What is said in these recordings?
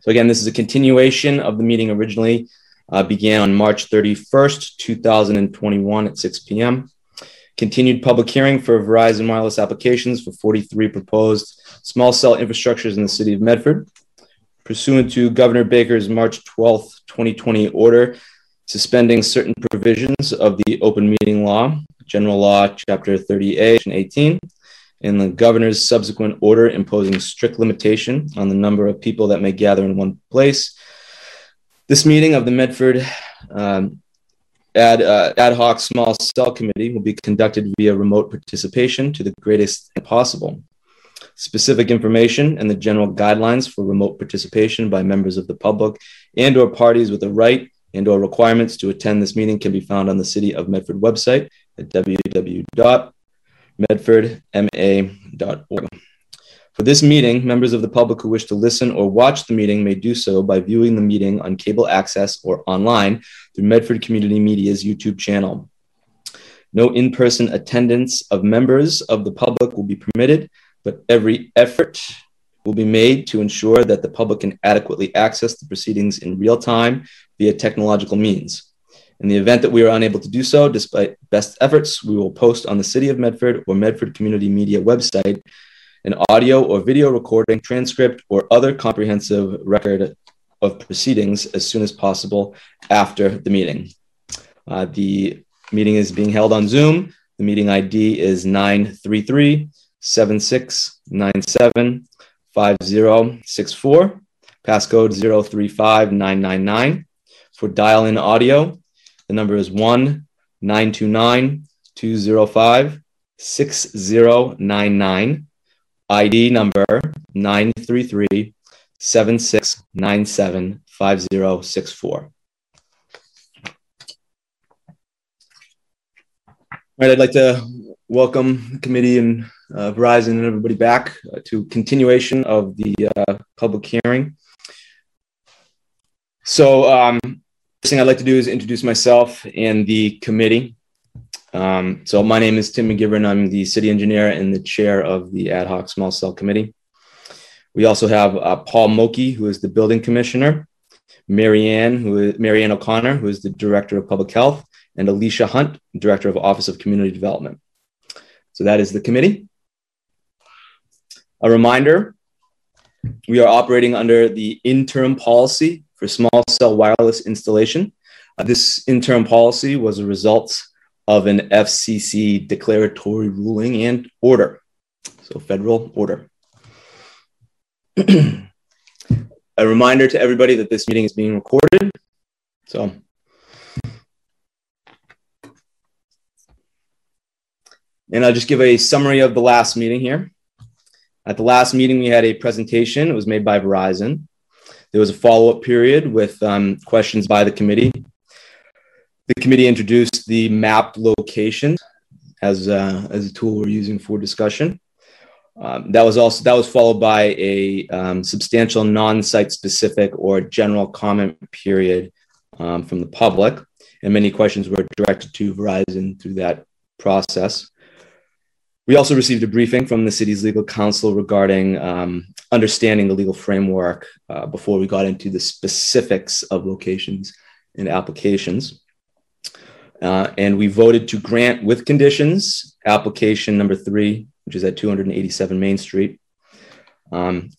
So again, this is a continuation of the meeting originally uh, began on March 31st, 2021 at 6 p.m. Continued public hearing for Verizon wireless applications for 43 proposed small cell infrastructures in the city of Medford. Pursuant to Governor Baker's March 12th, 2020 order suspending certain provisions of the open meeting law, general law, chapter 30A and 18, and the governor's subsequent order imposing strict limitation on the number of people that may gather in one place. This meeting of the Medford um, ad, uh, ad hoc small cell committee will be conducted via remote participation to the greatest possible. Specific information and the general guidelines for remote participation by members of the public and or parties with a right and or requirements to attend this meeting can be found on the City of Medford website at www medfordma.org. For this meeting, members of the public who wish to listen or watch the meeting may do so by viewing the meeting on cable access or online through Medford Community Media's YouTube channel. No in person attendance of members of the public will be permitted, but every effort will be made to ensure that the public can adequately access the proceedings in real time via technological means. In the event that we are unable to do so, despite best efforts, we will post on the City of Medford or Medford Community Media website an audio or video recording, transcript, or other comprehensive record of proceedings as soon as possible after the meeting. Uh, the meeting is being held on Zoom. The meeting ID is 933 7697 5064, passcode 035999. For dial in audio, the number is 1 929 205 6099. ID number 933 7697 5064. All right, I'd like to welcome the committee and uh, Verizon and everybody back uh, to continuation of the uh, public hearing. So um, First thing I'd like to do is introduce myself and the committee. Um, so my name is Tim McGivern. I'm the city engineer and the chair of the ad hoc small cell committee. We also have uh, Paul Mochi, who is the building commissioner, Marianne, who is Marianne O'Connor, who is the director of public health, and Alicia Hunt, director of Office of Community Development. So that is the committee. A reminder, we are operating under the interim policy for small cell wireless installation. Uh, this interim policy was a result of an FCC declaratory ruling and order, so federal order. a reminder to everybody that this meeting is being recorded. So, and I'll just give a summary of the last meeting here. At the last meeting, we had a presentation. It was made by Verizon. There was a follow up period with um, questions by the committee. The committee introduced the mapped location as, uh, as a tool we're using for discussion. Um, that was also that was followed by a um, substantial non-site specific or general comment period um, from the public, and many questions were directed to Verizon through that process. We also received a briefing from the city's legal counsel regarding um, understanding the legal framework uh, before we got into the specifics of locations and applications. Uh, and we voted to grant with conditions application number three, which is at 287 Main Street. Um,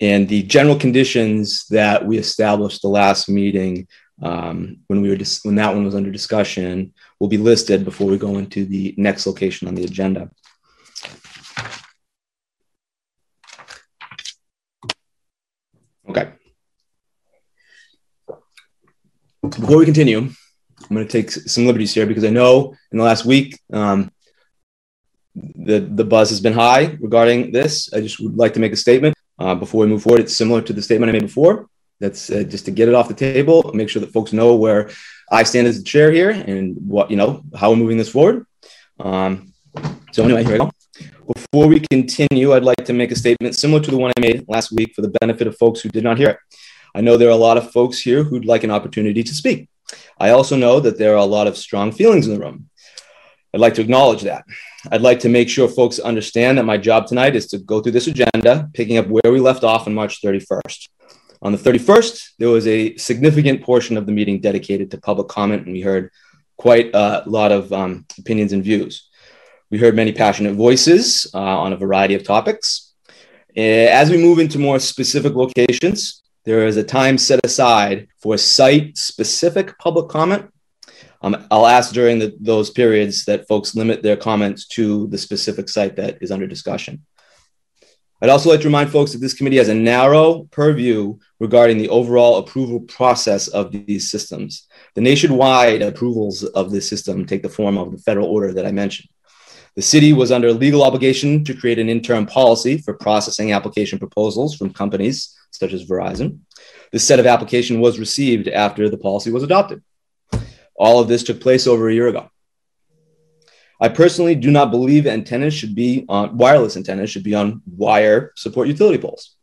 and the general conditions that we established the last meeting um, when we were dis- when that one was under discussion will be listed before we go into the next location on the agenda. Okay. Before we continue, I'm going to take some liberties here because I know in the last week um, the the buzz has been high regarding this. I just would like to make a statement uh, before we move forward. It's similar to the statement I made before. That's uh, just to get it off the table, make sure that folks know where I stand as the chair here and what you know how we're moving this forward. Um, so anyway, here I go. Before we continue, I'd like to make a statement similar to the one I made last week for the benefit of folks who did not hear it. I know there are a lot of folks here who'd like an opportunity to speak. I also know that there are a lot of strong feelings in the room. I'd like to acknowledge that. I'd like to make sure folks understand that my job tonight is to go through this agenda, picking up where we left off on March 31st. On the 31st, there was a significant portion of the meeting dedicated to public comment, and we heard quite a lot of um, opinions and views. We heard many passionate voices uh, on a variety of topics. Eh, as we move into more specific locations, there is a time set aside for site specific public comment. Um, I'll ask during the, those periods that folks limit their comments to the specific site that is under discussion. I'd also like to remind folks that this committee has a narrow purview regarding the overall approval process of these systems. The nationwide approvals of this system take the form of the federal order that I mentioned. The city was under legal obligation to create an interim policy for processing application proposals from companies such as Verizon. This set of application was received after the policy was adopted. All of this took place over a year ago. I personally do not believe antennas should be on wireless antennas should be on wire support utility poles.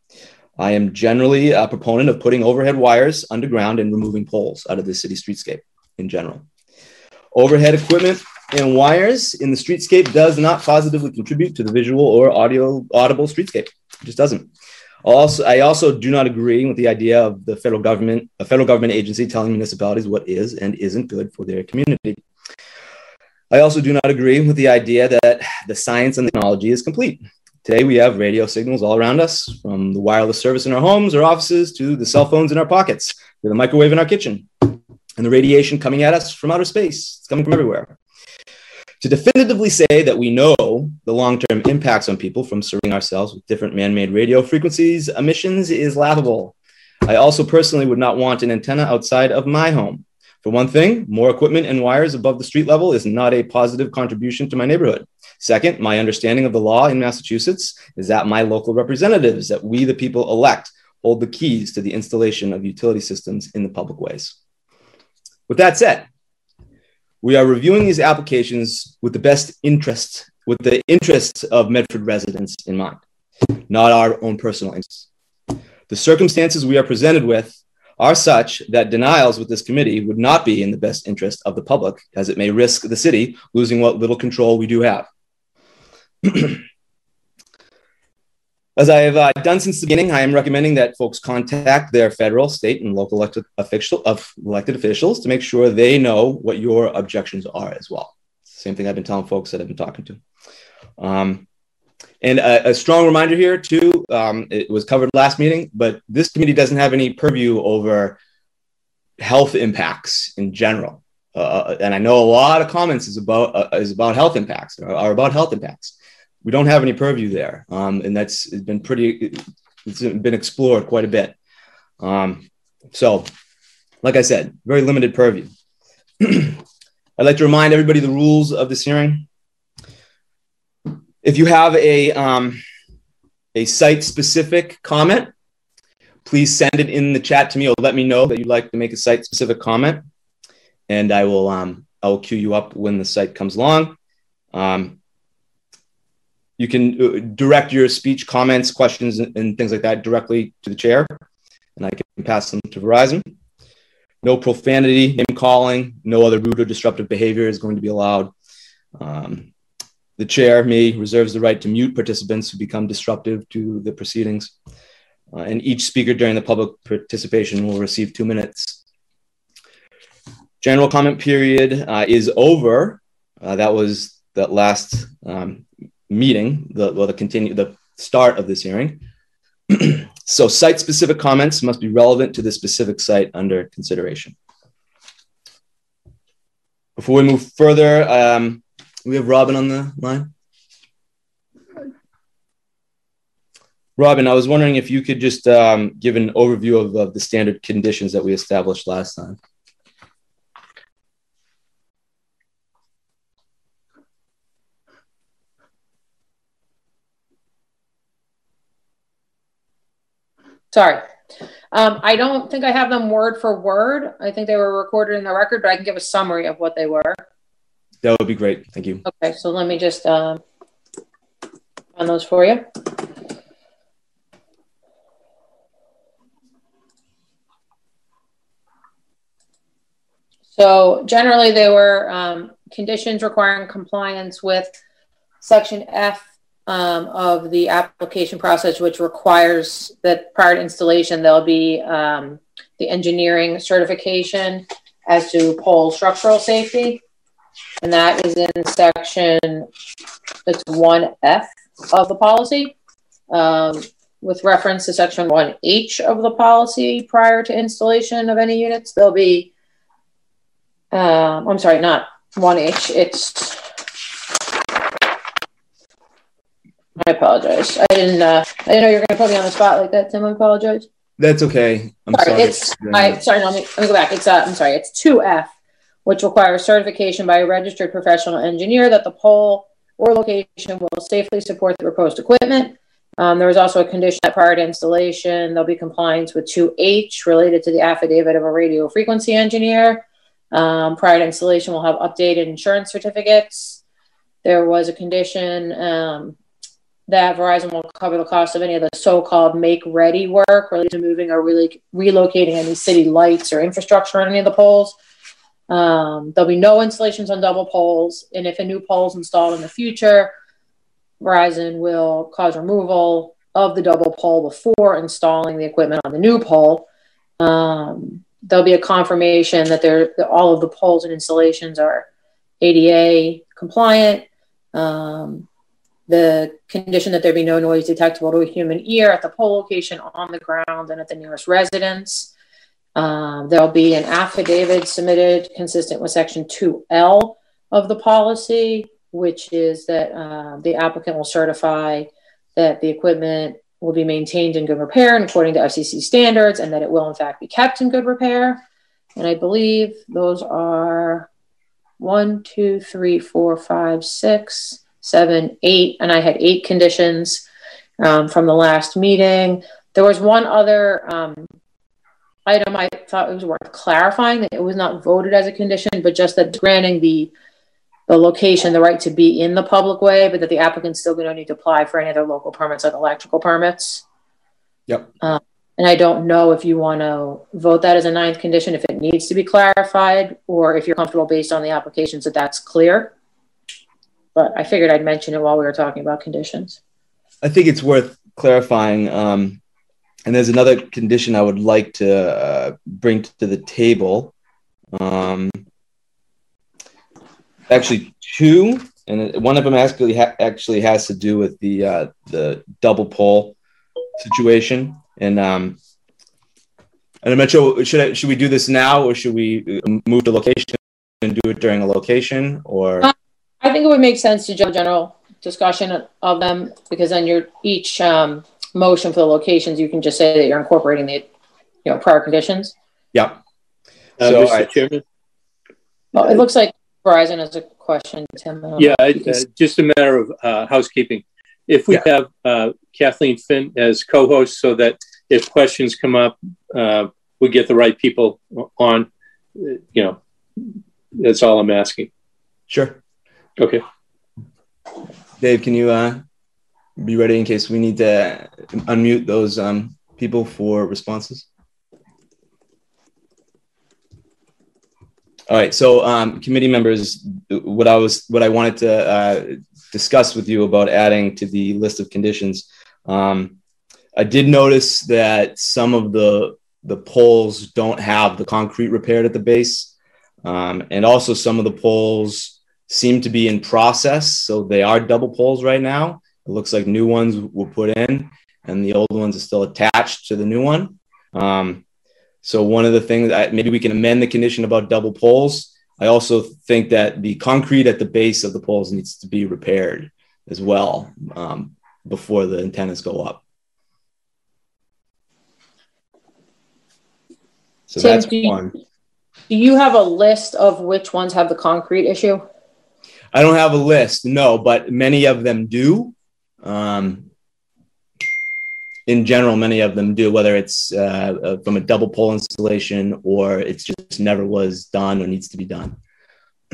I am generally a proponent of putting overhead wires underground and removing poles out of the city streetscape in general. Overhead equipment and wires in the streetscape does not positively contribute to the visual or audio audible streetscape. It just doesn't. Also, I also do not agree with the idea of the federal government, a federal government agency telling municipalities what is and isn't good for their community. I also do not agree with the idea that the science and technology is complete. Today, we have radio signals all around us, from the wireless service in our homes or offices to the cell phones in our pockets, to the microwave in our kitchen, and the radiation coming at us from outer space. It's coming from everywhere. To definitively say that we know the long term impacts on people from surrounding ourselves with different man made radio frequencies emissions is laughable. I also personally would not want an antenna outside of my home. For one thing, more equipment and wires above the street level is not a positive contribution to my neighborhood. Second, my understanding of the law in Massachusetts is that my local representatives, that we the people elect, hold the keys to the installation of utility systems in the public ways. With that said, we are reviewing these applications with the best interest, with the interests of Medford residents in mind, not our own personal interests. The circumstances we are presented with are such that denials with this committee would not be in the best interest of the public, as it may risk the city losing what little control we do have. As I have uh, done since the beginning, I am recommending that folks contact their federal, state, and local elected, official, of elected officials to make sure they know what your objections are as well. Same thing I've been telling folks that I've been talking to. Um, and a, a, strong reminder here, too, um, it was covered last meeting, but this committee doesn't have any purview over health impacts in general. Uh, uh and I know a lot of comments is about uh, is about health impacts or are about health impacts. We don't have any purview there, um, and that's been pretty. It's been explored quite a bit. Um, so, like I said, very limited purview. I'd like to remind everybody the rules of this hearing. If you have a, um, a site specific comment, please send it in the chat to me or let me know that you'd like to make a site specific comment. And I will, um, I will queue you up when the site comes along. Um, you can uh, direct your speech, comments, questions, and things like that directly to the chair, and I can pass them to Verizon. No profanity, name calling, no other rude or disruptive behavior is going to be allowed. Um, the chair, me, reserves the right to mute participants who become disruptive to the proceedings. Uh, and each speaker during the public participation will receive two minutes. General comment period uh, is over. Uh, that was that last um, meeting, the, well, the continue the start of this hearing. so site-specific comments must be relevant to the specific site under consideration. Before we move further, um, we have Robin on the line. Robin, I was wondering if you could just um, give an overview of, of the standard conditions that we established last time. Sorry. Um, I don't think I have them word for word. I think they were recorded in the record, but I can give a summary of what they were. That would be great. Thank you. Okay, so let me just um, find those for you. So generally, they were um, conditions requiring compliance with Section F um, of the application process, which requires that prior to installation, there'll be um, the engineering certification as to pole structural safety. And that is in section, it's 1F of the policy. Um, with reference to section 1H of the policy prior to installation of any units, there'll be, um, I'm sorry, not 1H, it's I apologize. I didn't. Uh, I didn't know you were going to put me on the spot like that, Tim. I apologize. That's okay. I'm sorry. sorry. It's. I sorry. No, let me, let me go back. It's. Uh, I'm sorry. It's two F, which requires certification by a registered professional engineer that the pole or location will safely support the proposed equipment. Um, there was also a condition that prior to installation, there'll be compliance with 2H related to the affidavit of a radio frequency engineer. Um, prior to installation, we'll have updated insurance certificates. There was a condition um, that Verizon will cover the cost of any of the so-called make-ready work related to moving or really relocating any city lights or infrastructure on any of the poles. Um, there'll be no installations on double poles, and if a new pole is installed in the future, Verizon will cause removal of the double pole before installing the equipment on the new pole. Um, there'll be a confirmation that, that all of the poles and installations are ADA compliant. Um, the condition that there be no noise detectable to a human ear at the pole location on the ground and at the nearest residence. Um, there'll be an affidavit submitted consistent with section 2L of the policy, which is that uh, the applicant will certify that the equipment will be maintained in good repair and according to FCC standards and that it will in fact be kept in good repair. And I believe those are one, two, three, four, five, six, seven, eight, and I had eight conditions um, from the last meeting. There was one other um, item I thought it was worth clarifying that it was not voted as a condition, but just that granting the the location the right to be in the public way, but that the applicant's still going to need to apply for any other local permits like electrical permits. Yep. Um, and I don't know if you want to vote that as a ninth condition, if it needs to be clarified, or if you're comfortable based on the applications that that's clear but I figured I'd mention it while we were talking about conditions. I think it's worth clarifying. Um, and there's another condition I would like to uh, bring to the table. Um, actually, two, and one of them actually ha- actually has to do with the uh, the double pole situation. And um, and I'm not sure should I, should we do this now or should we move the location and do it during a location or? Uh, I think it would make sense to general discussion of them because then you're each um, motion for the locations, you can just say that you're incorporating the, you know, prior conditions. Yeah. Uh, so, Mr. I, Chairman. Well, it looks like Verizon has a question, Tim. Yeah, uh, just a matter of uh, housekeeping. If we yeah. have uh, Kathleen Finn as co-host, so that if questions come up, uh, we get the right people on. You know, that's all I'm asking. Sure. Okay. Dave, can you uh, be ready in case we need to unmute those um, people for responses? All right. So, um, committee members, what I was, what I wanted to uh, discuss with you about adding to the list of conditions. Um, I did notice that some of the the poles don't have the concrete repaired at the base, um, and also some of the poles seem to be in process. So they are double poles right now. It looks like new ones were put in, and the old ones are still attached to the new one. Um, so one of the things that maybe we can amend the condition about double poles. I also think that the concrete at the base of the poles needs to be repaired as well um, before the antennas go up. So Tim, that's do you, one. Do you have a list of which ones have the concrete issue? I don't have a list, no, but many of them do. Um, in general, many of them do, whether it's uh, uh, from a double pole installation or it's just never was done or needs to be done.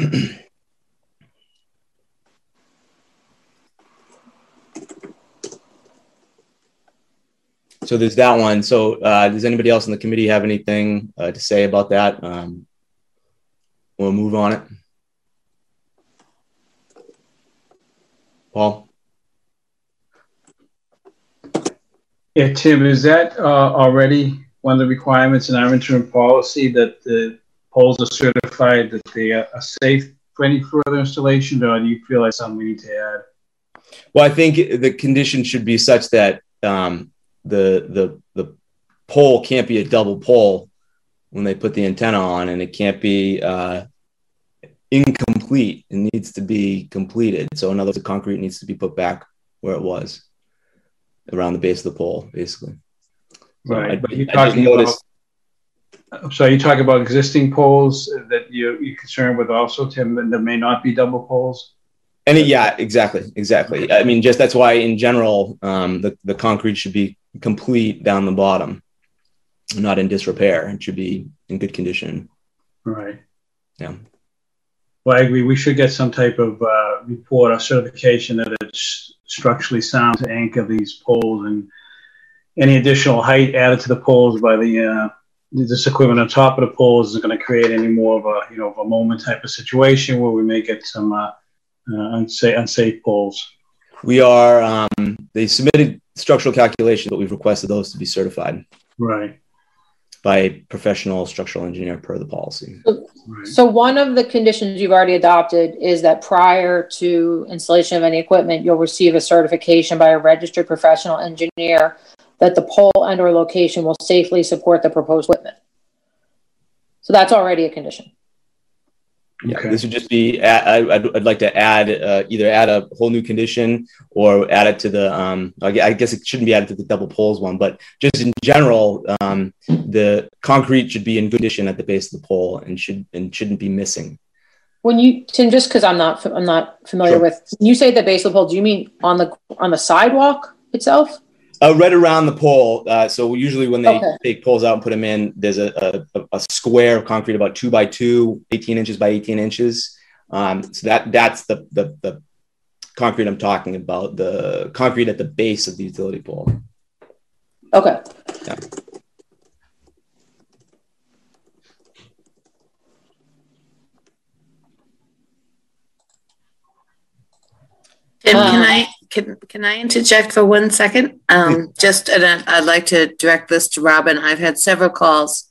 so there's that one. So uh, does anybody else in the committee have anything uh, to say about that? Um, we'll move on it. Paul? Yeah, Tim, is that uh, already one of the requirements in our interim policy that the poles are certified that they are safe for any further installation, or do you feel like something we need to add? Well, I think the condition should be such that um, the the the pole can't be a double pole when they put the antenna on, and it can't be uh, incomplete. It needs to be completed. So, in other words, the concrete needs to be put back where it was, around the base of the pole, basically. Right. So I, you're talking about. I'm sorry, you talk about existing poles that you're, you're concerned with also, Tim, and that may not be double poles? And yeah, exactly, exactly. I mean, just that's why in general, um, the, the concrete should be complete down the bottom, not in disrepair. It should be in good condition. Right. Yeah. Well, I agree. We should get some type of uh, report or certification that it's structurally sound to anchor these poles and any additional height added to the poles by the uh, this equipment on top of the poles isn't going to create any more of a you know of a moment type of situation where we may get some uh, uh, unsafe, unsafe poles. We are, um, they submitted structural calculations, but we've requested those to be certified. Right. By a professional structural engineer per the policy. So, right. so one of the conditions you've already adopted is that prior to installation of any equipment, you'll receive a certification by a registered professional engineer that the pole and or location will safely support the proposed equipment. So that's already a condition. Yeah, okay. this would just be. I, would I'd like to add uh, either add a whole new condition or add it to the. Um, I guess it shouldn't be added to the double poles one, but just in general, um, the concrete should be in good condition at the base of the pole and should and shouldn't be missing. When you Tim, just because I'm not I'm not familiar sure. with, you say the base of the pole. Do you mean on the on the sidewalk itself? Uh, right around the pole. Uh, so usually when they okay. take poles out and put them in, there's a, a, a, square of concrete about two by two, 18 inches by 18 inches. Um, so that that's the, the, the concrete I'm talking about, the concrete at the base of the utility pole. Okay. Yeah. Tim, can uh, I can can I interject for one second? Um, just and I'd like to direct this to Robin. I've had several calls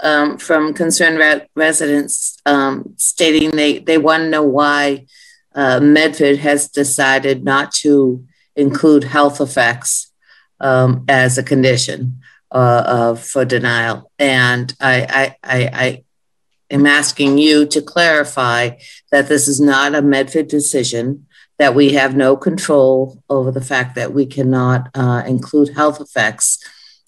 um, from concerned re- residents um, stating they they want to know why uh, Medford has decided not to include health effects um, as a condition uh, of, for denial, and I I, I, I am asking you to clarify that this is not a Medford decision that we have no control over the fact that we cannot uh, include health effects.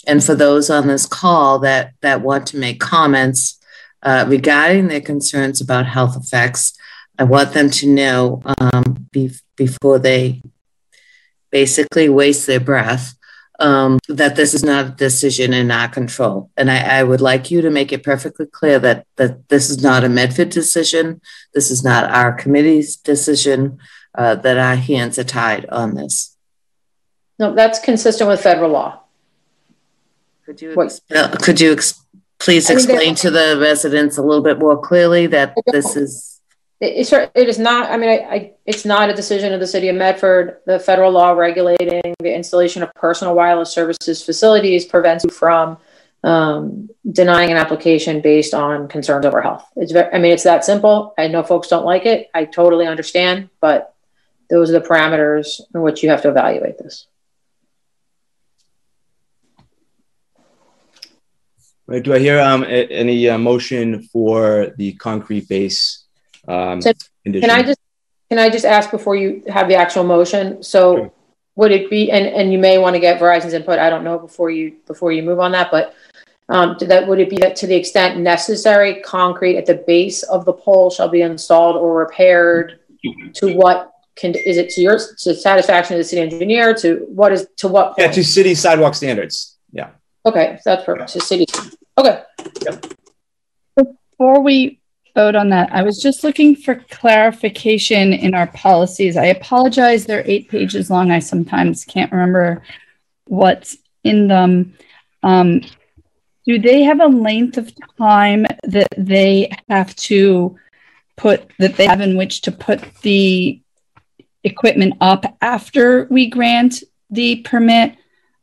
And for those on this call that, that want to make comments uh, regarding their concerns about health effects, I want them to know um, be- before they basically waste their breath um, that this is not a decision in our control. And I, I, would like you to make it perfectly clear that, that this is not a Medford decision. This is not our committee's decision uh, that our hands are tied on this. No, that's consistent with federal law. Could you uh, could you ex- please explain I mean, to the residents a little bit more clearly that this is it, it is not i mean I, I, it's not a decision of the city of medford. The federal law regulating the installation of personal wireless services facilities prevents you from um, denying an application based on concerns over health. It's very i mean it's that simple. I know folks don't like it. I totally understand but those are the parameters in which you have to evaluate this. Right. Do I hear um, a, any uh, motion for the concrete base um, so? Can I just can I just ask before you have the actual motion? So sure. would it be and, and you may want to get Verizon's input. I don't know before you before you move on that, but um, that would it be that to the extent necessary, concrete at the base of the pole shall be installed or repaired to what can is it to your to satisfaction of the city engineer to what is to what point? yeah to city sidewalk standards yeah. Okay so that's perfect to city. Okay. Yep. before we vote on that i was just looking for clarification in our policies. I apologize they're eight pages long i sometimes can't remember what's in them. Um, do they have a length of time that they have to put that they have in which to put the equipment up after we grant the permit.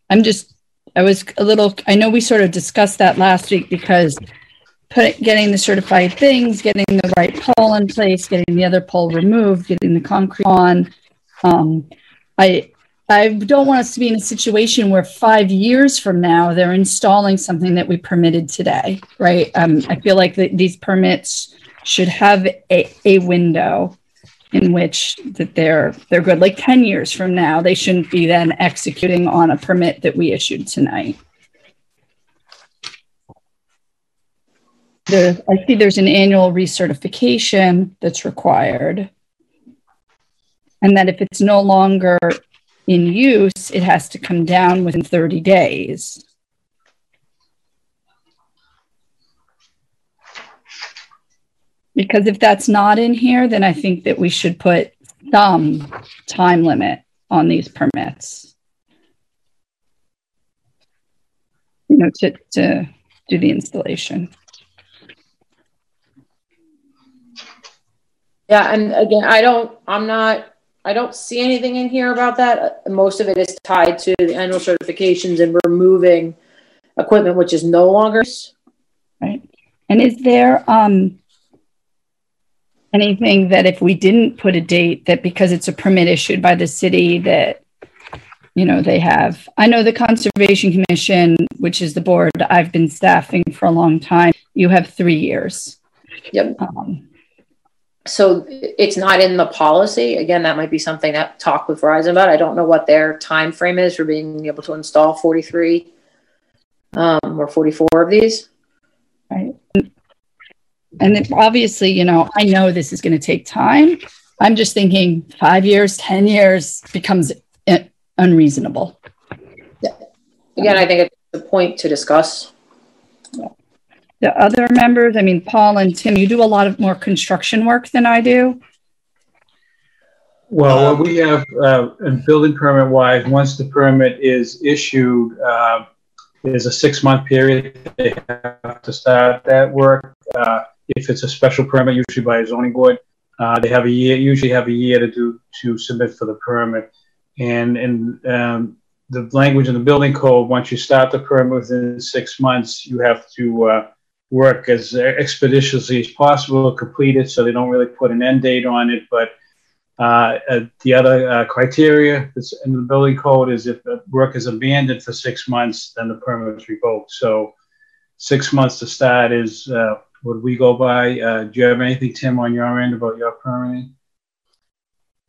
I'm just I was a little, I know we sort of discussed that last week because put, getting the certified things, getting the right pole in place, getting the other pole removed, getting the concrete on. Um, I, I don't want us to be in a situation where five years from now they're installing something that we permitted today, right? Um, I feel like the, these permits should have a, a window in which that they're they're good. Like ten years from now, they shouldn't be then executing on a permit that we issued tonight. There, I see there's an annual recertification that's required. And that if it's no longer in use, it has to come down within 30 days. Because if that's not in here, then I think that we should put some time limit on these permits. You know, to, to do the installation. Yeah, and again, I don't, I'm not I don't see anything in here about that. Most of it is tied to the annual certifications and removing equipment which is no longer. Right. And is there um, anything that if we didn't put a date that because it's a permit issued by the city that you know they have i know the conservation commission which is the board i've been staffing for a long time you have three years yep um, so it's not in the policy. Again, that might be something that talk with Verizon about. I don't know what their time frame is for being able to install 43 um, or 44 of these. Right. And obviously, you know, I know this is going to take time. I'm just thinking five years, 10 years becomes unreasonable. Yeah. Again, I think it's a point to discuss the other members? I mean, Paul and Tim, you do a lot of more construction work than I do. Well, what we have uh, in building permit wise, once the permit is issued, uh, there's a six month period they have to start that work. Uh, if it's a special permit, usually by a zoning board, uh, they have a year, usually have a year to do to submit for the permit. And and um, the language in the building code, once you start the permit within six months, you have to uh, work as expeditiously as possible, complete it so they don't really put an end date on it. But uh, uh, the other uh, criteria that's in the building code is if the work is abandoned for six months, then the permit is revoked. So six months to start is uh, what we go by. Uh, do you have anything, Tim, on your end about your permitting?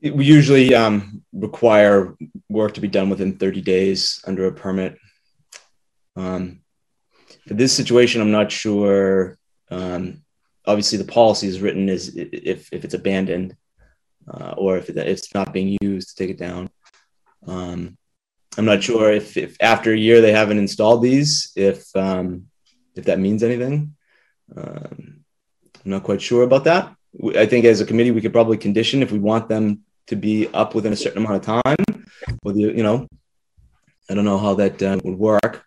We usually um, require work to be done within 30 days under a permit. Um, for this situation, I'm not sure. Um, obviously, the policy is written as if, if it's abandoned uh, or if it's not being used to take it down. Um, I'm not sure if, if after a year they haven't installed these, if um, if that means anything. Um, I'm not quite sure about that. I think as a committee, we could probably condition if we want them to be up within a certain amount of time. With you, you know, I don't know how that uh, would work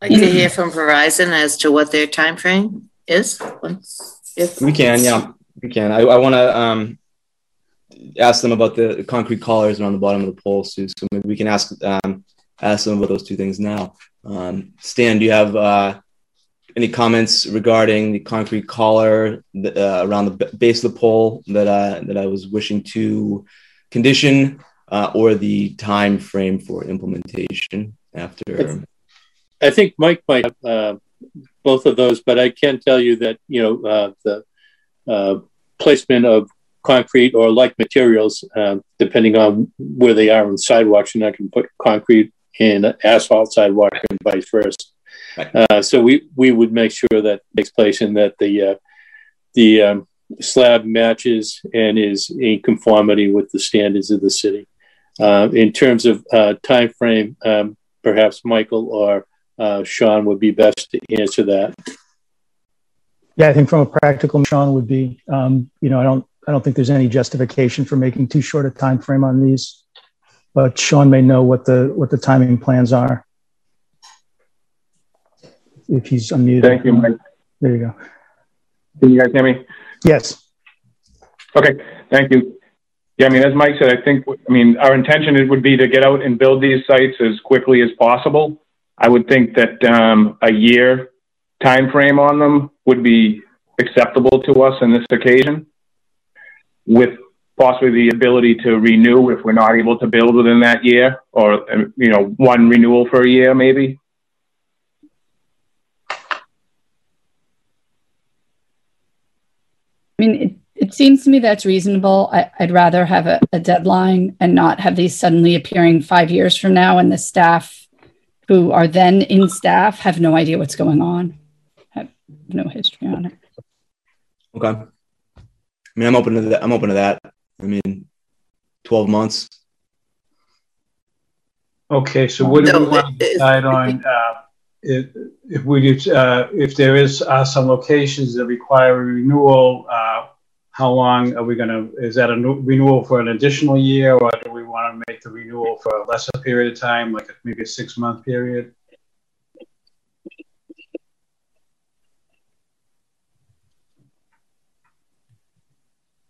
like to hear from Verizon as to what their time frame is. Once, if we can, yeah, we can. I, I want to um, ask them about the concrete collars around the bottom of the poles too. So maybe we can ask um, ask them about those two things now. Um, Stan, do you have uh, any comments regarding the concrete collar uh, around the base of the pole that uh, that I was wishing to condition, uh, or the time frame for implementation after? I think Mike might have uh, both of those, but I can tell you that you know uh, the uh, placement of concrete or like materials, uh, depending on where they are on sidewalks, you're not going to put concrete in asphalt sidewalk and vice versa. Uh, so we we would make sure that takes place and that the uh, the um, slab matches and is in conformity with the standards of the city. in terms of time frame, um, perhaps Michael or uh, Sean would be best to answer that. Yeah, I think from a practical, Sean would be. Um, you know, I don't, I don't think there's any justification for making too short a time frame on these, but Sean may know what the what the timing plans are. If he's unmuted. Thank you, Mike. There you go. Can you guys hear me? Yes. Okay, thank you. Yeah, I mean, as Mike said, I think, I mean, our intention would be to get out and build these sites as quickly as possible. I would think that um, a year time frame on them would be acceptable to us on this occasion, with possibly the ability to renew if we're not able to build within that year, or you know, one renewal for a year maybe. I mean, it, it seems to me that's reasonable. I, would rather have a, a, deadline and not have these suddenly appearing five years from now and the staff who are then in staff have no idea what's going on, have no history on it. Okay. I mean, I'm open to that. I'm open to that. I mean, 12 months. Okay, so what do we want to decide on? Uh, if, if we uh, if there is uh, some locations that require a renewal, uh, how long are we going to? Is that a renewal for an additional year, or do we want to make the renewal for a lesser period of time, like maybe a six month period?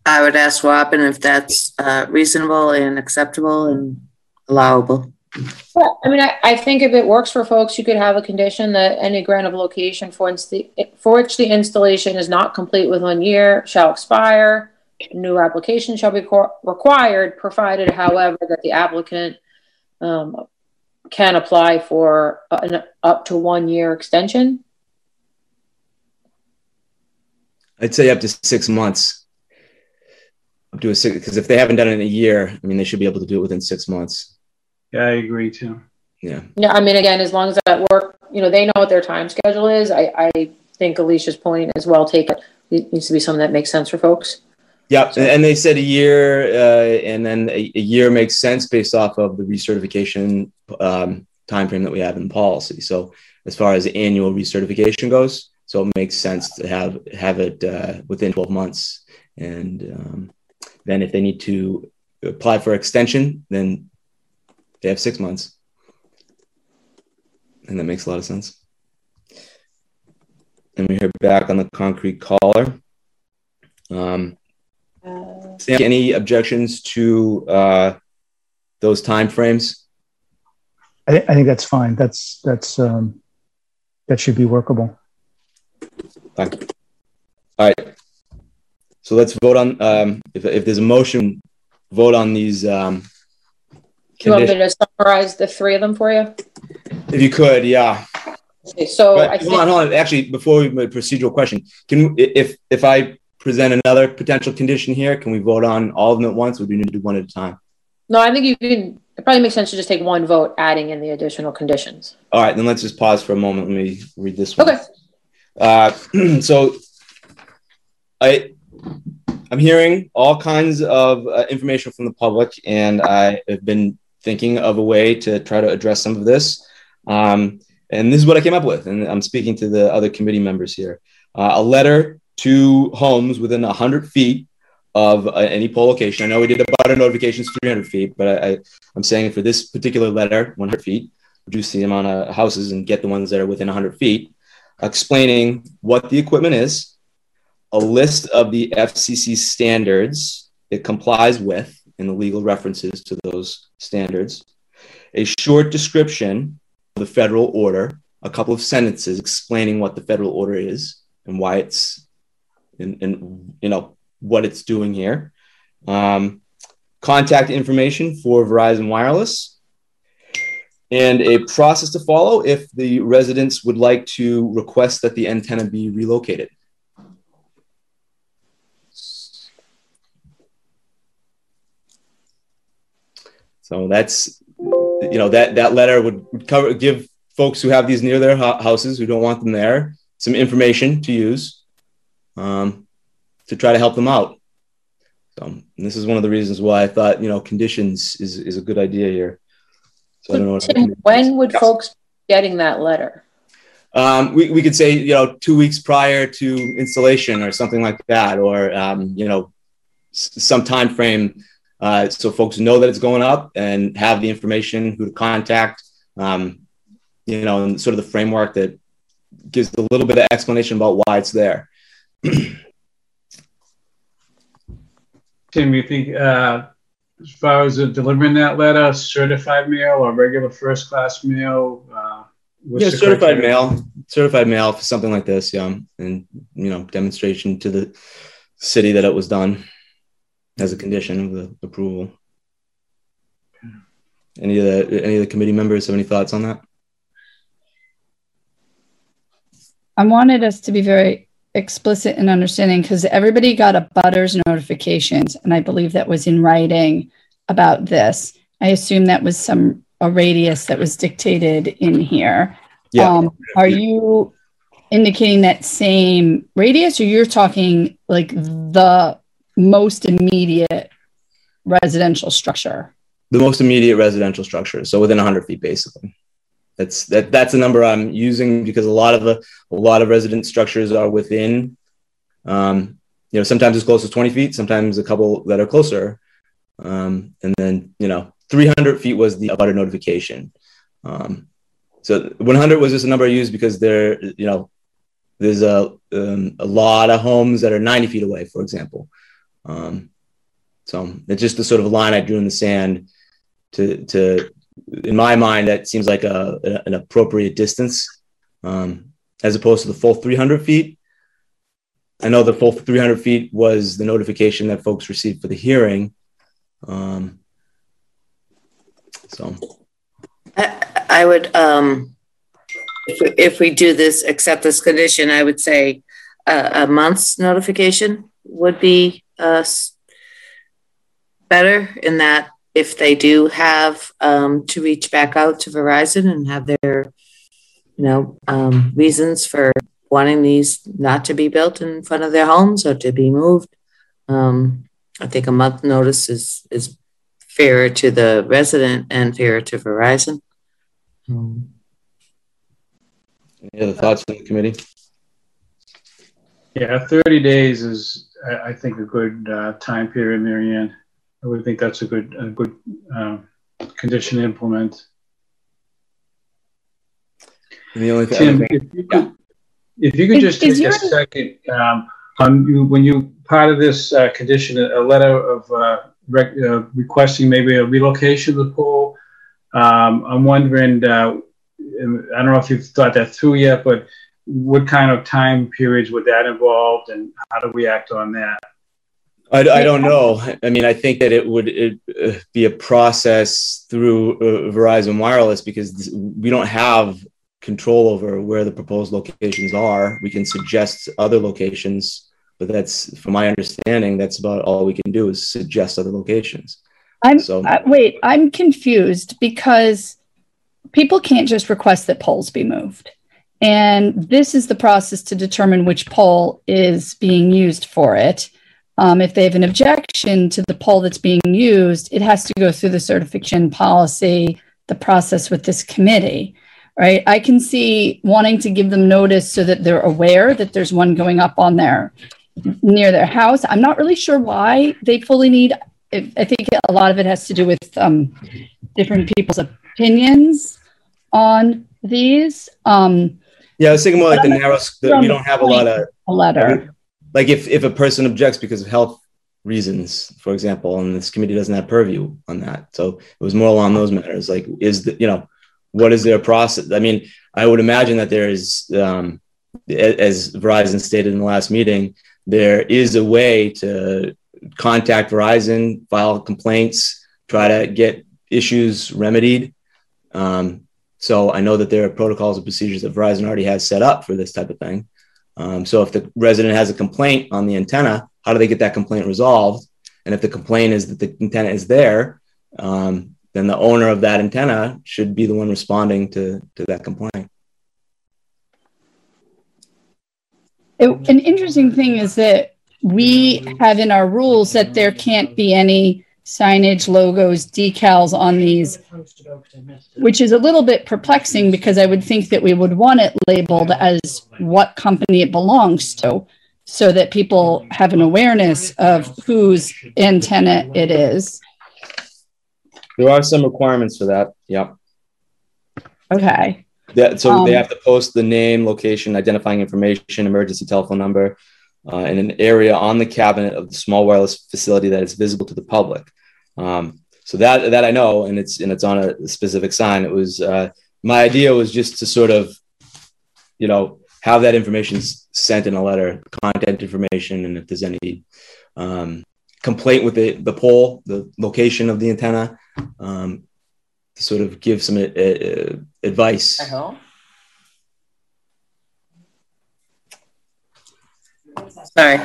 I would ask Robin if that's uh, reasonable and acceptable and allowable. Well, I mean, I, I think if it works for folks, you could have a condition that any grant of location for, for which the installation is not complete within one year shall expire. New application shall be required, provided, however, that the applicant um, can apply for an up to one year extension. I'd say up to six months. Up to a six, because if they haven't done it in a year, I mean, they should be able to do it within six months. Yeah, I agree too. Yeah. Yeah, I mean, again, as long as that work, you know, they know what their time schedule is. I, I think Alicia's point is well taken. It needs to be something that makes sense for folks. Yeah, so. and they said a year, uh, and then a, a, year makes sense based off of the recertification um, time frame that we have in policy. So as far as annual recertification goes, so it makes sense to have have it uh, within 12 months, and um, then if they need to apply for extension, then they have six months. And that makes a lot of sense. And we hear back on the concrete collar. Um, uh, Sam, any objections to uh, those time frames? I, th- I, think that's fine. That's that's um, that should be workable. Fine. All right. So let's vote on um, if if there's a motion, vote on these um, you want me to summarize the three of them for you? If you could, yeah. Okay, so but, I hold on, hold on. Actually, before we move procedural question, can if if I present another potential condition here, can we vote on all of them at once, or do we need to do one at a time? No, I think you can. It probably makes sense to just take one vote, adding in the additional conditions. All right, then let's just pause for a moment. Let me read this one. Okay. Uh, so, I I'm hearing all kinds of uh, information from the public, and I have been thinking of a way to try to address some of this. Um, and this is what I came up with. And I'm speaking to the other committee members here. Uh, a letter to homes within 100 feet of uh, any pole location. I know we did about a notifications 300 feet, but I, am saying for this particular letter, 100 feet, reduce the amount of houses and get the ones that are within 100 feet, explaining what the equipment is, a list of the FCC standards it complies with, and the legal references to those standards, a short description of the federal order, a couple of sentences explaining what the federal order is and why it's and, and you know what it's doing here. Um, contact information for Verizon Wireless, and a process to follow if the residents would like to request that the antenna be relocated. So that's you know that that letter would, cover give folks who have these near their houses who don't want them there some information to use um, to try to help them out. So this is one of the reasons why I thought you know conditions is is a good idea here. So, so Tim, when would yes. folks getting that letter? Um, we, we could say you know two weeks prior to installation or something like that, or um, you know some time frame uh, so folks know that it's going up and have the information who to contact, um, you know, and sort of the framework that gives a little bit of explanation about why it's there. Tim, you think uh, as far as delivering that letter, certified mail or regular first class mail? Uh, yeah, certified criteria? mail, certified mail for something like this. Yeah, and you know, demonstration to the city that it was done as a condition of the approval. Any of the any of the committee members have any thoughts on that? I wanted us to be very explicit in understanding because everybody got abutters notifications, and I believe that was in writing about this. I assume that was some a radius that was dictated in here. Yeah. Um, are you indicating that same radius, or you're talking like the most immediate residential structure? The most immediate residential structure, so within 100 feet, basically. That's that. That's the number I'm using because a lot of the a lot of resident structures are within. Um, you know, sometimes as close as 20 feet, sometimes a couple that are closer. Um, and then you know, 300 feet was the abutter notification. Um, so 100 was just a number I used because there, you know, there's a um, a lot of homes that are 90 feet away, for example. Um, so it's just the sort of line I drew in the sand to to in my mind, that seems like a, an appropriate distance um, as opposed to the full 300 feet. I know the full 300 feet was the notification that folks received for the hearing. Um, so I, I would, um, if, we, if we do this, accept this condition, I would say a month's notification would be uh, better in that if they do have um, to reach back out to Verizon and have their, you know, um, reasons for wanting these not to be built in front of their homes or to be moved, um, I think a month notice is is fairer to the resident and fairer to Verizon. Um, Any other thoughts from the committee? Yeah, 30 days is, I think, a good uh, time period, Marianne. I would think that's a good a good uh, condition to implement. And the only thing, Tim, if you could, if you could just take a second um, on you when you part of this uh, condition, a letter of uh, rec, uh, requesting maybe a relocation of the pool. Um, I'm wondering. Uh, I don't know if you've thought that through yet, but what kind of time periods would that involve, and how do we act on that? I, I don't know. I mean, I think that it would it, uh, be a process through uh, Verizon Wireless because we don't have control over where the proposed locations are. We can suggest other locations, but that's, from my understanding, that's about all we can do is suggest other locations. I'm so uh, wait. I'm confused because people can't just request that poles be moved. And this is the process to determine which pole is being used for it. Um, if they have an objection to the pole that's being used, it has to go through the certification policy, the process with this committee, right? I can see wanting to give them notice so that they're aware that there's one going up on their near their house. I'm not really sure why they fully need. I think a lot of it has to do with um, different people's opinions on these. Um, yeah, I was thinking more like the narrow. The, we don't have a lot of a letter like if if a person objects because of health reasons, for example, and this committee doesn't have purview on that. So it was more along those matters. Like, is the you know, what is their process? I mean, I would imagine that there is, um, as Verizon stated in the last meeting, there is a way to contact Verizon, file complaints, try to get issues remedied. Um, so I know that there are protocols and procedures that Verizon already has set up for this type of thing. Um, so if the resident has a complaint on the antenna, how do they get that complaint resolved? And if the complaint is that the antenna is there, um, then the owner of that antenna should be the one responding to, to that complaint. It, an interesting thing is that we have in our rules that there can't be any signage, logos, decals on these, which is a little bit perplexing because I would think that we would want it labeled as what company it belongs to so that people have an awareness of whose antenna it is. There are some requirements for that. Yep. Okay. That, so um, they have to post the name, location, identifying information, emergency telephone number, uh, in an area on the cabinet of the small wireless facility that is visible to the public. Um, so that that I know, and it's and it's on a specific sign. It was uh, my idea was just to sort of, you know, have that information sent in a letter, content information, and if there's any um, complaint with the the pole, the location of the antenna, um, to sort of give some uh, uh, advice. Sorry.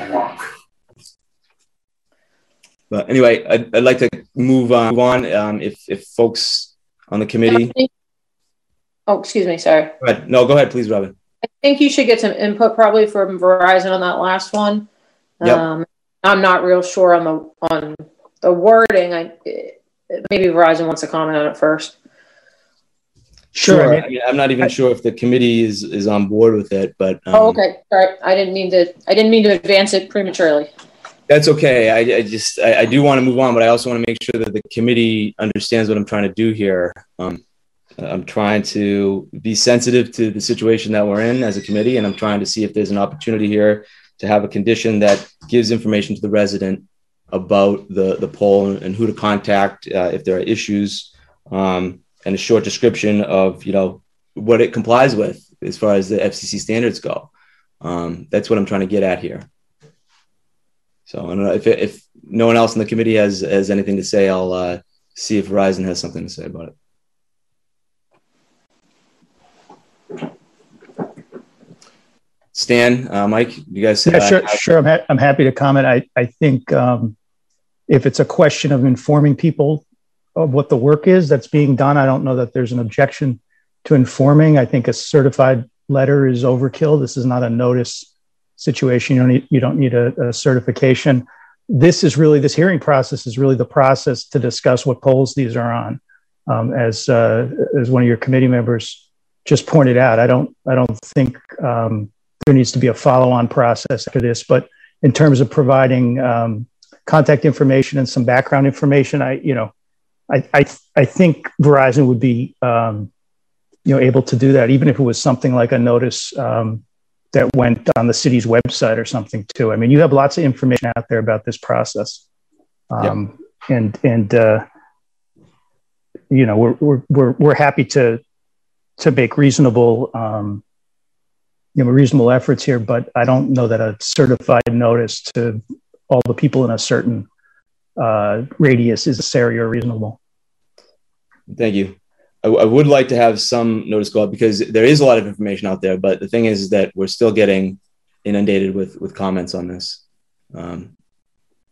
But anyway, I'd, I'd like to move on. Move on. Um, if if folks on the committee. Oh, excuse me. Sorry. Go ahead. No, go ahead, please, Robin. I think you should get some input probably from Verizon on that last one. Yep. Um, I'm not real sure on the on the wording. I maybe Verizon wants to comment on it first. Sure. sure. I mean, I'm not even I, sure if the committee is is on board with it, but um, oh, okay. Sorry, I didn't mean to. I didn't mean to advance it prematurely. That's okay. I, I just I, I, do want to move on, but I also want to make sure that the committee understands what I'm trying to do here. Um, I'm trying to be sensitive to the situation that we're in as a committee, and I'm trying to see if there's an opportunity here to have a condition that gives information to the resident about the the pole and who to contact uh, if there are issues, um, and a short description of you know what it complies with as far as the FCC standards go. Um, that's what I'm trying to get at here. So I don't know if if no one else in the committee has has anything to say, I'll uh, see if Verizon has something to say about it. Stan, uh, Mike, you guys? Yeah, sure, sure. I'm, ha- I'm happy to comment. I, I think um, if it's a question of informing people of what the work is that's being done, I don't know that there's an objection to informing. I think a certified letter is overkill. This is not a notice situation. You don't need, you don't need a, a certification. This is really this hearing process is really the process to discuss what poles these are on. Um, as uh, as one of your committee members just pointed out, I don't I don't think um, there needs to be a follow-on process for this. But in terms of providing um, contact information and some background information, I you know, I I, I think Verizon would be um, you know able to do that, even if it was something like a notice um, that went on the city's website or something too. I mean, you have lots of information out there about this process, um, and and uh, you know we're we're we're we're happy to to make reasonable um, you know, reasonable efforts here, but I don't know that a certified notice to all the people in a certain uh, radius is necessary or reasonable. Thank you. I, would like to have some notice go out because there is a lot of information out there, but the thing is that we're still getting inundated with with comments on this. Um,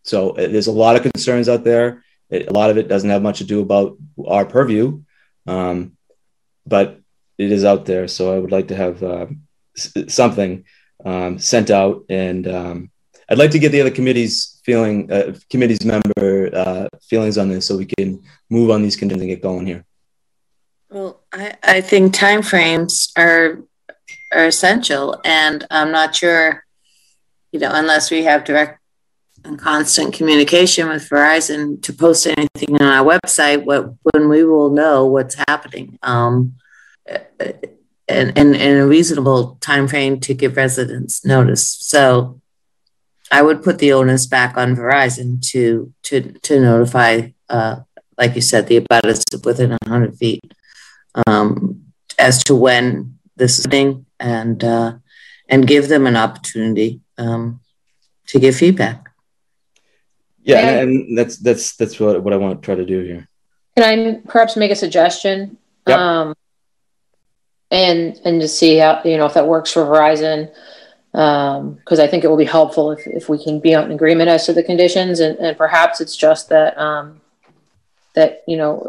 so uh, there's a lot of concerns out there. It, a lot of it doesn't have much to do about our purview, um, but it is out there. So I would like to have uh, something um, sent out, and um, I'd like to get the other committees feeling uh, committees member uh, feelings on this, so we can move on these conditions and get going here. Well, I, I think timeframes are are essential, and I'm not sure, you know, unless we have direct and constant communication with Verizon to post anything on our website, what when we will know what's happening. Um, and, and a reasonable time frame to give residents notice. So I would put the onus back on Verizon to to to notify, uh, like you said, the abutters within 100 feet um, as to when this is happening, and uh, and give them an opportunity um, to give feedback. Yeah, and, and that's that's that's what what I want to try to do here. Can I perhaps make a suggestion? Yep. Um, and and to see how you know if that works for Verizon because um, I think it will be helpful if, if we can be on agreement as to the conditions and, and perhaps it's just that um, that you know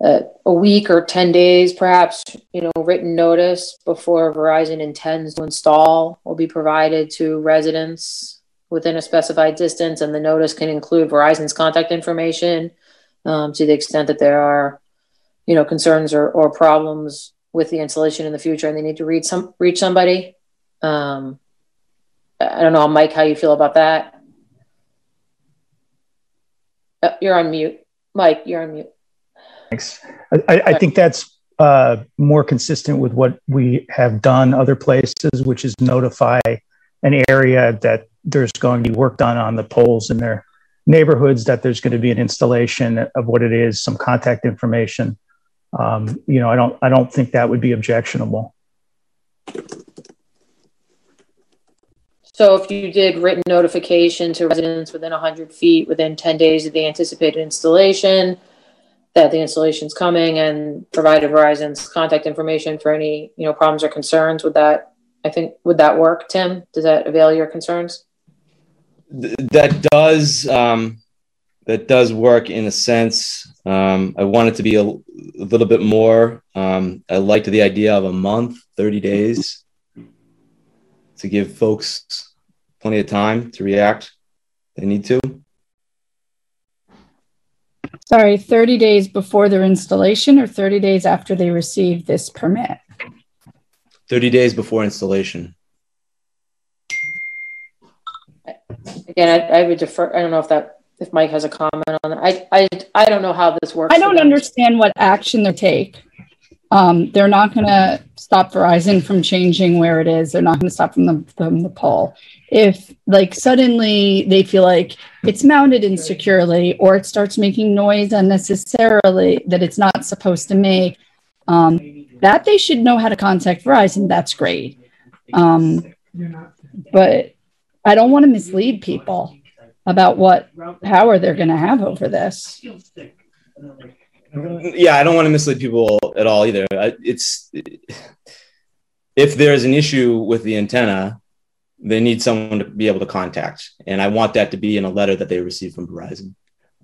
uh, uh, a week or 10 days perhaps you know written notice before Verizon intends to install will be provided to residents within a specified distance and the notice can include Verizon's contact information um, to the extent that there are you know concerns or, or problems with the installation in the future and they need to reach some reach somebody. Um, i don't know mike how you feel about that? Uh, you're on mute. Mike you're on mute. Thanks. I, I think that's uh, more consistent with what we have done other places which is notify an area that there's going to be work done on the poles in their neighborhoods that there's going to be an installation of what it is, some contact information. Um, you know, I don't, I don't think that would be objectionable. So if you did written notification to residents within 100 feet within 10 days of the anticipated installation, that the installation's coming and provided Verizon's contact information for any, you know, problems or concerns, would that, I think, would that work, Tim? Does that avail your concerns? Th- that does um, that does work in a sense. Um, I want it to be a, a little bit more. Um, I liked the idea of a month, 30 days to give folks plenty of time to react. They need to. Sorry, 30 days before their installation or 30 days after they receive this permit? 30 days before installation. Again, I, I would defer, I don't know if that, if Mike has a comment on that. I, I, I don't know how this works. I don't understand what action they take. Um, they're not going to stop Verizon from changing where it is. They're not going to stop from the from the pole. If like suddenly they feel like it's mounted insecurely or it starts making noise unnecessarily that it's not supposed to make, um, that they should know how to contact Verizon. That's great. Um, but I don't want to mislead people about what power they're going to have over this. Yeah, I don't want to mislead people at all either. It's if there's an issue with the antenna, they need someone to be able to contact, and I want that to be in a letter that they receive from Verizon.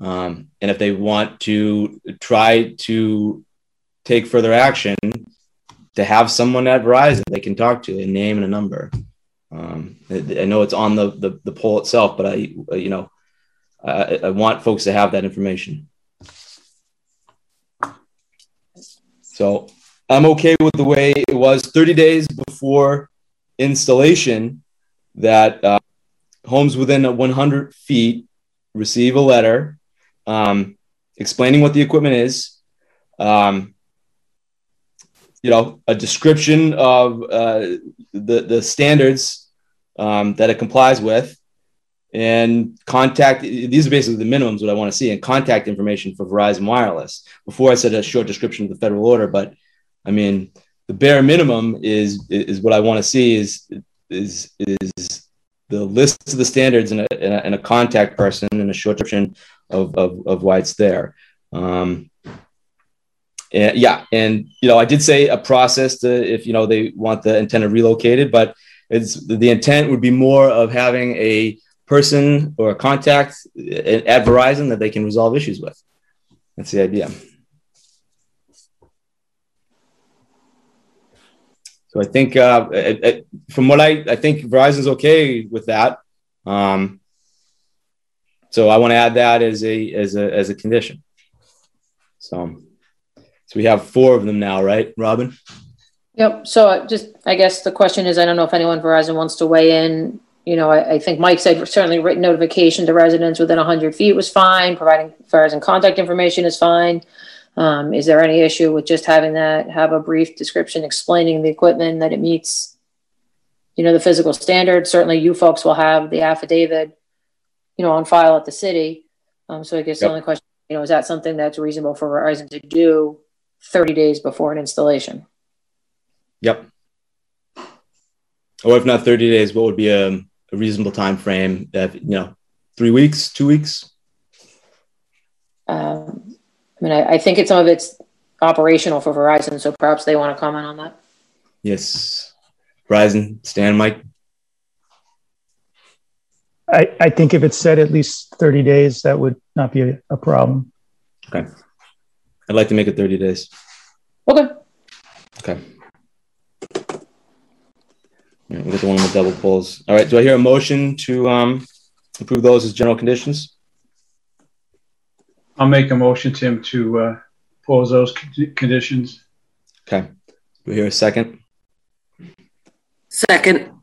Um, and if they want to try to take further action, to have someone at Verizon they can talk to, a name and a number. Um, I, I know it's on the, the the pole itself, but I you know I, I want folks to have that information. So I'm okay with the way it was 30 days before installation that uh, homes within 100 feet receive a letter um, explaining what the equipment is, um, you know, a description of uh, the, the standards um, that it complies with, and contact. These are basically the minimums what I want to see, and contact information for Verizon Wireless. Before I said a short description of the federal order, but I mean the bare minimum is is what I want to see is is is the list of the standards and a, and a, and a contact person and a short description of, of, of why it's there. Um, and yeah, and you know, I did say a process to if you know they want the antenna relocated, but it's the intent would be more of having a person or a contact at Verizon that they can resolve issues with. That's the idea. So I think uh, from what I I think Verizon's okay with that. Um, so I want to add that as a as a as a condition. So so we have four of them now, right, Robin? Yep. So uh, just, I guess the question is, I don't know if anyone Verizon wants to weigh in. You know, I, I think Mike said certainly written notification to residents within 100 feet was fine. Providing Verizon contact information is fine. Um, is there any issue with just having that have a brief description explaining the equipment that it meets, you know, the physical standards? Certainly, you folks will have the affidavit, you know, on file at the city. Um, so I guess Yep. the only question, you know, is that something that's reasonable for Verizon to do 30 days before an installation? Yep. Or if not 30 days, what would be a, a reasonable time frame? That you know, three weeks, two weeks? Um, I mean, I, I think it's some of it's operational for Verizon, so perhaps they want to comment on that. Yes. Verizon, Stan, Mike. I, I think if it's said at least 30 days, that would not be a, a problem. I'd like to make it 30 days. Okay. Okay. All right, we got the one with double pulls. All right. Do I hear a motion to um, approve those as general conditions? I'll make a motion, Tim, to uh, pose those con- conditions. Okay. Do I hear a second? Second, All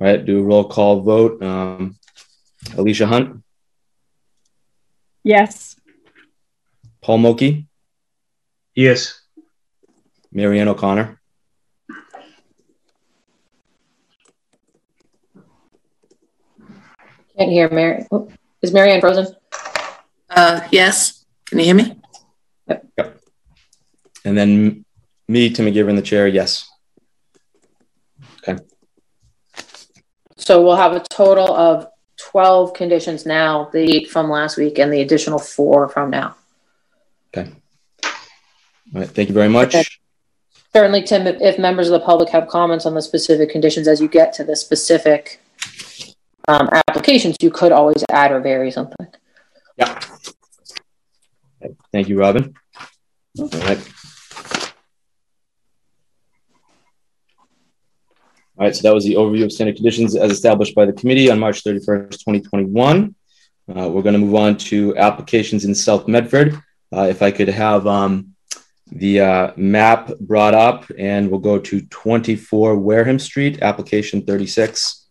right. Do a roll call vote. Um, Alicia Hunt, Yes. Paul Mochi, Yes. Marianne O'Connor, Can't hear Mary. oh, Is Marianne frozen? Uh, yes. Can you hear me? Yep. yep. And then me, Tim McGivern, the chair, yes. Okay. So we'll have a total of 12 conditions now, the eight from last week and the additional four from now. Okay. All right. Thank you very much. Okay. Certainly, Tim, if, if, members of the public have comments on the specific conditions as you get to the specific um, applications, you could always add or vary something. Yeah. Okay. Thank you, Robin. All right. All right, so that was the overview of standard conditions as established by the committee on March 31st, 2021. Uh, we're going to move on to applications in South Medford. Uh, if I could have um, the uh, map brought up, and we'll go to 24 Wareham Street, application 36.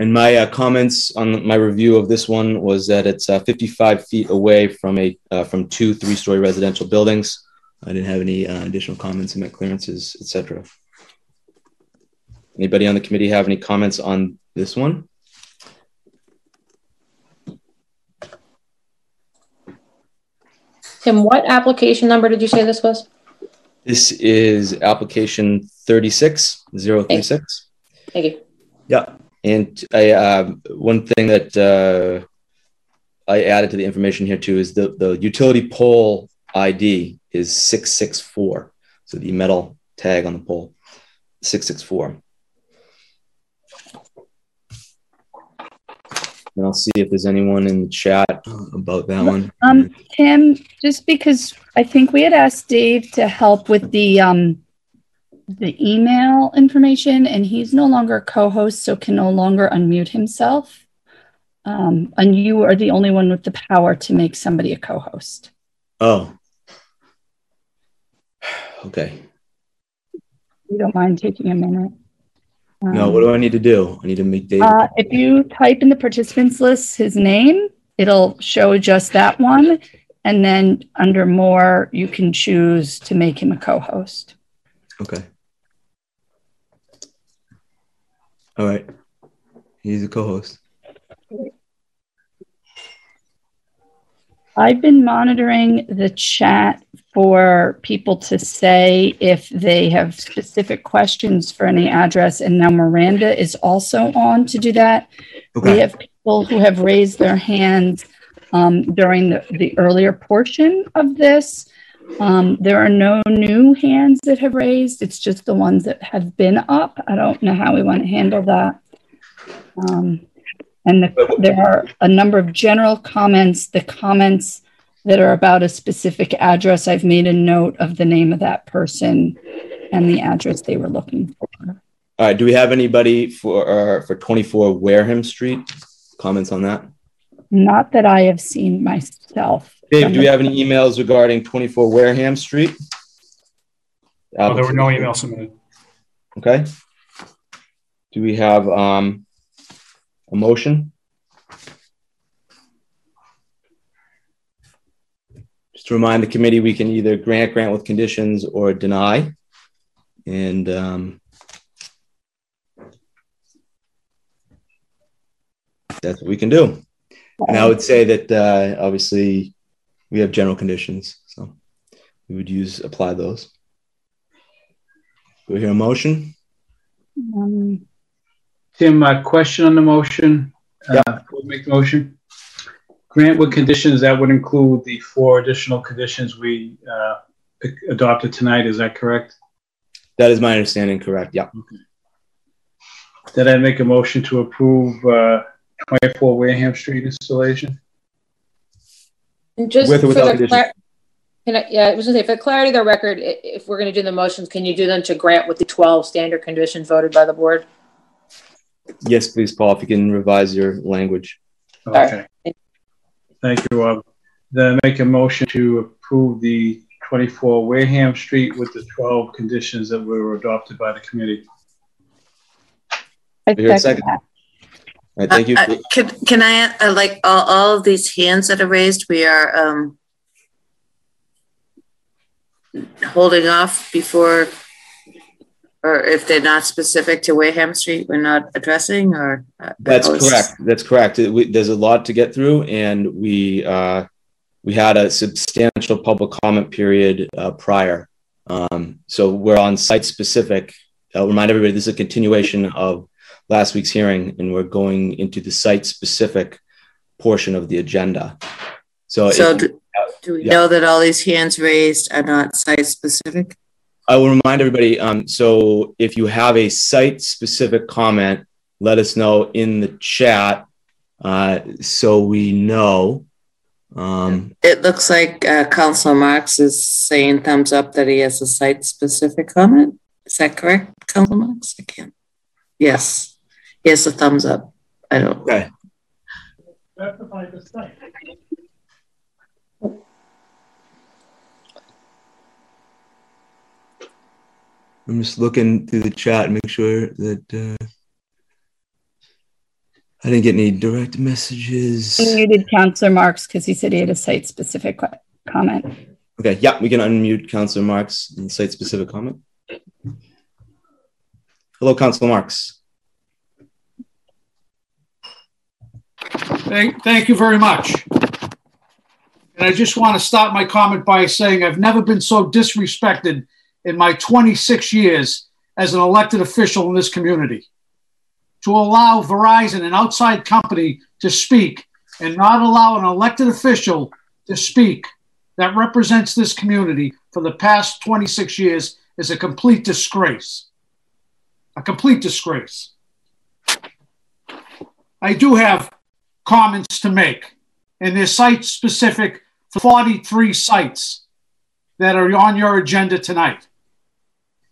And my uh, comments on my review of this one was that it's uh, 55 feet away from a uh, from two three-story residential buildings. I didn't have any uh, additional comments and met clearances, etc. Anybody on the committee have any comments on this one? Tim, what application number did you say this was? This is application 36036. Thank you. Yeah. And I, uh, one thing that uh, I added to the information here too is the, the utility pole ID is 664. So the metal tag on the pole, 664. And I'll see if there's anyone in the chat about that one. Um, Tim, just because I think we had asked Dave to help with the um, the email information, and he's no longer a co-host, so can no longer unmute himself. Um, and you are the only one with the power to make somebody a co-host. Oh. Okay. You don't mind taking a minute? Um, no, what do I need to do? I need to make Dave. Uh, if you type in the participants list his name, it'll show just that one. And then under more, you can choose to make him a co host. Okay. All right. He's a co-host. I've been monitoring the chat for people to say if they have specific questions for any address. And now Miranda is also on to do that. Okay. We have people who have raised their hands um, during the, the earlier portion of this. Um, there are no new hands that have raised. It's just the ones that have been up. I don't know how we want to handle that. Um, and the, there are a number of general comments. The comments that are about a specific address, I've made a note of the name of that person and the address they were looking for. All right. Do we have anybody for uh, for 24 Wareham Street? Comments on that? Not that I have seen myself. Dave, do we have any emails regarding 24 Wareham Street? Oh, there were no emails submitted. Okay. Do we have um, a motion? Just to remind the committee, we can either grant, grant with conditions, or deny. And um, that's what we can do. And I would say that uh, obviously we have general conditions. So we would use apply those. Do we hear a motion? Um, Tim, a question on the motion. Yeah. Uh, we'll make the motion. Grant with conditions that would include the four additional conditions we uh, adopted tonight. Is that correct? That is my understanding. Correct. Yeah. Okay. Did I make a motion to approve uh, 24 Wareham Street installation? And just With or without the clar- can I, yeah, I was gonna say, for clarity of the record, if we're gonna do the motions, can you do them to grant with the twelve standard conditions voted by the board? Yes, please, Paul, if you can revise your language. Okay. Thank you, Rob. Then make a motion to approve the 24 Wareham Street with the 12 conditions that were adopted by the committee. I Here, second second. Thank you. Uh, uh, Can, can I, uh, like, all, all of these hands that are raised, we are, um, holding off before, or if they're not specific to Wareham Street, we're not addressing, or? uh, That's was- correct. That's correct. It- we- There's a lot to get through and we, uh, we had a substantial public comment period, uh, prior. Um, so we're on site specific. I'll remind everybody, this is a continuation of last week's hearing and we're going into the site specific portion of the agenda. So So if- do, do we yeah. know that all these hands raised are not site specific? I will remind everybody, um, so if you have a site specific comment, let us know in the chat, uh, so we know. Um, It looks like, uh, Councilor Marks is saying thumbs up that he has a site specific comment. Is that correct, Council Marks? I can't. Yes, he has a thumbs up. I don't. okay. I'm just looking through the chat and make sure that, uh, I didn't get any direct messages. He muted Councilor Marks because he said he had a site-specific comment. Okay, yeah, we can unmute Councilor Marks and site specific comment. Hello, Councilor Marks. Thank, thank you very much. And I just want to start my comment by saying I've never been so disrespected in my 26 years as an elected official in this community. To allow Verizon, an outside company, to speak and not allow an elected official to speak that represents this community for the past 26 years is a complete disgrace. A complete disgrace. I do have comments to make, and they're site specific for 43 sites that are on your agenda tonight.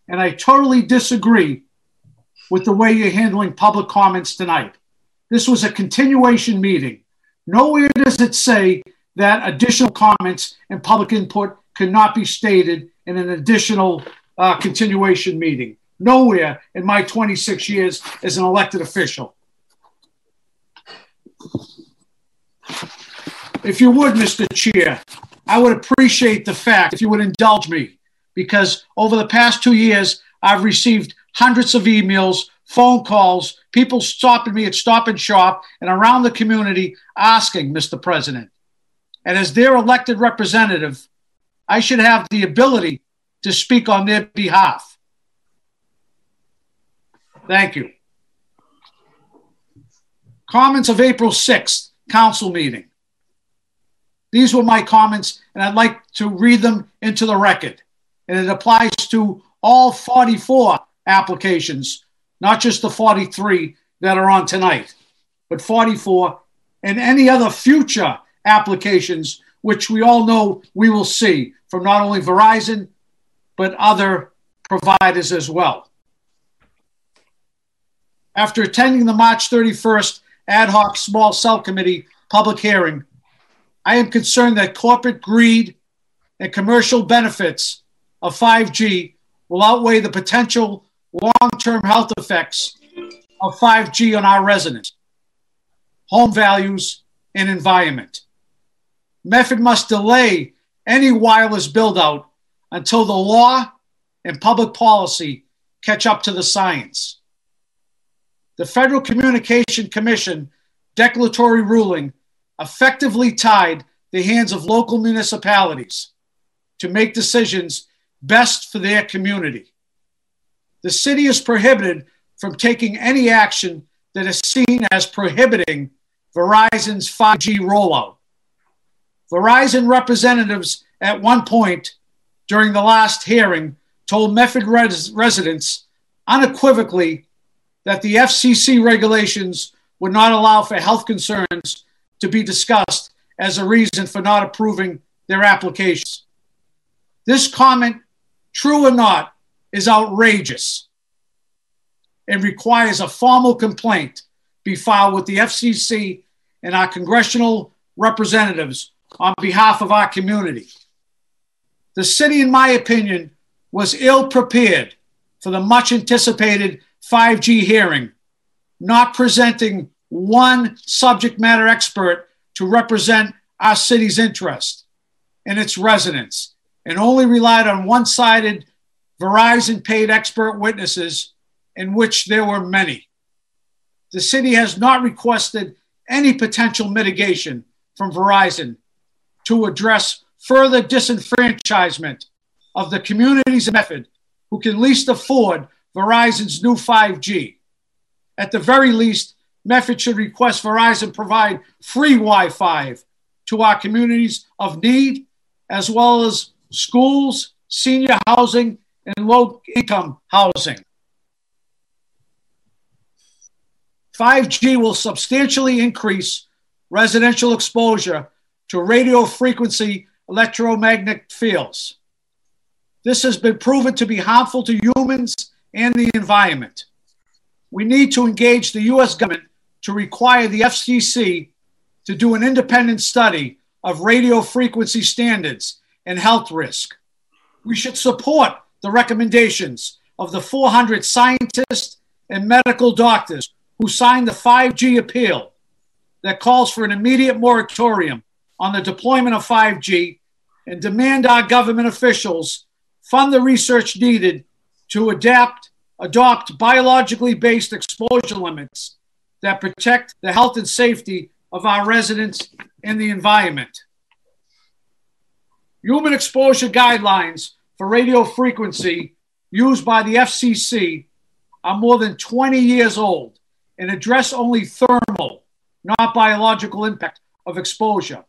And I totally disagree with the way you're handling public comments tonight. This was a continuation meeting. Nowhere does it say that additional comments and public input cannot be stated in an additional uh, continuation meeting. Nowhere in my 26 years as an elected official. If you would, Mr. Chair, I would appreciate the fact if you would indulge me, because over the past two years, I've received hundreds of emails, phone calls, people stopping me at Stop and Shop and around the community asking, Mr. President. And as their elected representative, I should have the ability to speak on their behalf. Thank you. Comments of April 6th, council meeting. These were my comments, and I'd like to read them into the record. And it applies to all 44 applications, not just the 43 that are on tonight, but 44 and any other future applications, which we all know we will see from not only Verizon, but other providers as well. After attending the March 31st ad hoc small cell committee public hearing, I am concerned that corporate greed and commercial benefits of 5G will outweigh the potential long term health effects of 5G on our residents, home values, and environment. Medford must delay any wireless build out until the law and public policy catch up to the science. The Federal Communication Commission declaratory ruling effectively tied the hands of local municipalities to make decisions best for their community. The city is prohibited from taking any action that is seen as prohibiting Verizon's 5G rollout. Verizon representatives at one point during the last hearing told Medford res- residents unequivocally that the FCC regulations would not allow for health concerns to be discussed as a reason for not approving their applications. This comment, true or not, is outrageous and requires a formal complaint be filed with the FCC and our congressional representatives on behalf of our community. The city, in my opinion, was ill prepared for the much anticipated 5G hearing, not presenting one subject matter expert to represent our city's interest and its residents, and only relied on one sided Verizon paid expert witnesses, in which there were many. The city has not requested any potential mitigation from Verizon to address further disenfranchisement of the communities Medford who can least afford Verizon's new 5G. At the very least, Medford should request Verizon provide free Wi Fi to our communities of need, as well as schools, senior housing, and low income housing. 5G will substantially increase residential exposure to radio frequency electromagnetic fields. This has been proven to be harmful to humans and the environment. We need to engage the US government to require the FCC to do an independent study of radio frequency standards and health risk. We should support the recommendations of the 400 scientists and medical doctors who signed the 5G appeal that calls for an immediate moratorium on the deployment of 5G and demand our government officials fund the research needed to adapt, adopt biologically based exposure limits that protect the health and safety of our residents and the environment. Human exposure guidelines for radio frequency used by the FCC are more than 20 years old and address only thermal, not biological impact of exposure.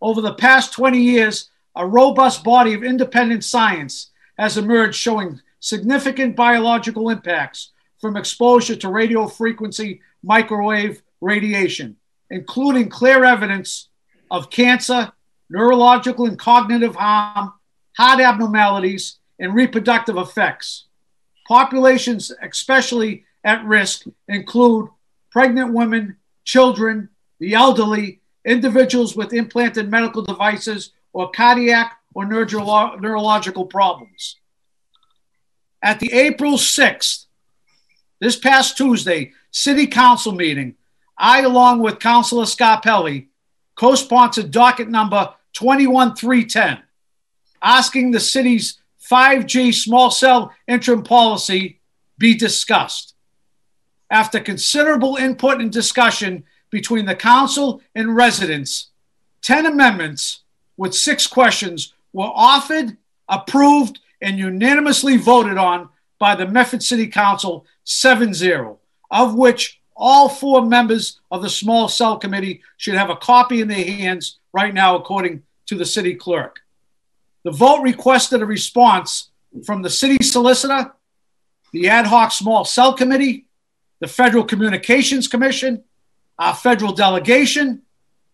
Over the past 20 years, a robust body of independent science has emerged showing significant biological impacts from exposure to radio frequency microwave radiation, including clear evidence of cancer, neurological and cognitive harm, heart abnormalities, and reproductive effects. Populations especially at risk include pregnant women, children, the elderly, individuals with implanted medical devices, or cardiac or neuro- neurological problems. At the April 6th, this past Tuesday, City Council meeting, I, along with Councilor Scott Scarpelli, co sponsored docket number 21310, asking the city's 5G small cell interim policy be discussed. After considerable input and discussion between the council and residents, 10 amendments with six questions were offered, approved, and unanimously voted on by the Medford City Council 7 0 of which all four members of the small cell committee should have a copy in their hands right now, according to the city clerk. The vote requested a response from the city solicitor, the ad hoc small cell committee, the Federal Communications Commission, our federal delegation,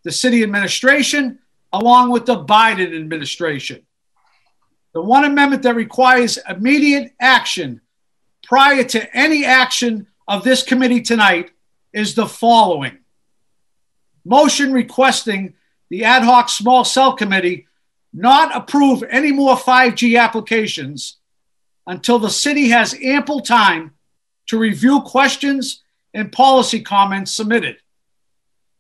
the city administration, along with the Biden administration. The one amendment that requires immediate action prior to any action of this committee tonight is the following motion requesting the ad hoc small cell committee not approve any more 5G applications until the city has ample time to review questions and policy comments submitted.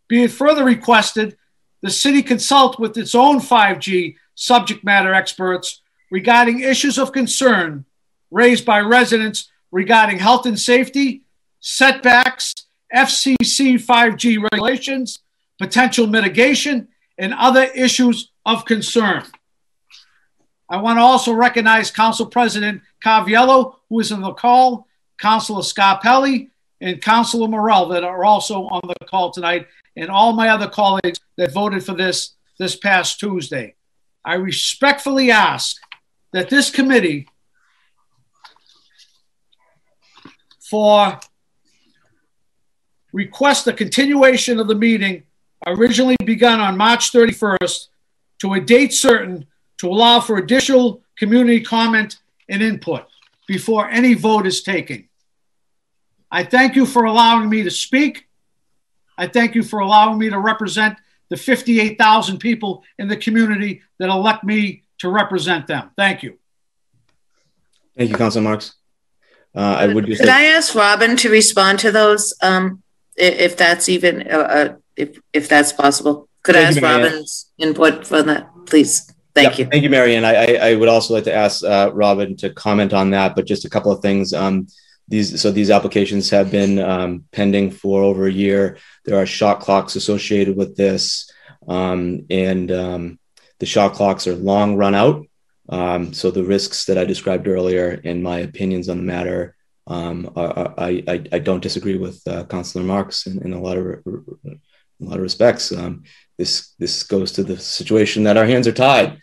Be it further requested, the city consult with its own 5G subject matter experts regarding issues of concern raised by residents regarding health and safety setbacks, FCC 5G regulations, potential mitigation, and other issues of concern. I want to also recognize Council President Caraviello, who is on the call, Councilor Scarpelli, and Councilor Morell that are also on the call tonight, and all my other colleagues that voted for this this past Tuesday. I respectfully ask that this committee for request a continuation of the meeting originally begun on March 31st to a date certain to allow for additional community comment and input before any vote is taken. I thank you for allowing me to speak. I thank you for allowing me to represent the 58,000 people in the community that elect me to represent them. Thank you. Thank you, Councilor Marks. Uh, I would just. Could I ask Robin to respond to those, um, if that's even, uh, uh, if, if that's possible? Could I ask Robin's input for that, please? Thank you. Thank you, Marianne. I, I, I would also like to ask uh, Robin to comment on that, but just a couple of things. Um, these so these applications have been um, pending for over a year. There are shot clocks associated with this, um, and um, the shot clocks are long run out. Um, so the risks that I described earlier and my opinions on the matter, um, are, I, I, I don't disagree with uh, Councilor Marks in, in, a lot of in a lot of respects. Um, this this goes to the situation that our hands are tied,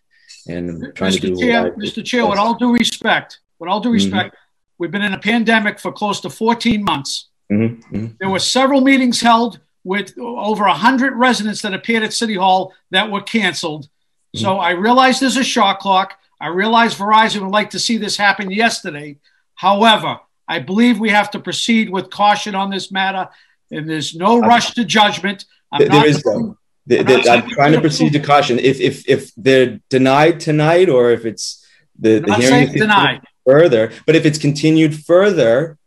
and trying Mr. to do. Chair, Mr. Chair, with all due respect, with all due Mm-hmm. respect, we've been in a pandemic for close to 14 months. Mhm, mhm. There were several meetings held with over 100 residents that appeared at City Hall that were canceled. So I realize there's a shot clock. I realize Verizon would like to see this happen yesterday. However, I believe we have to proceed with caution on this matter, and there's no rush to judgment. I'm There- is though. I'm I'm trying to proceed to caution. If if if they're denied tonight, or if it's the, the hearing is denied. further, but if it's continued further,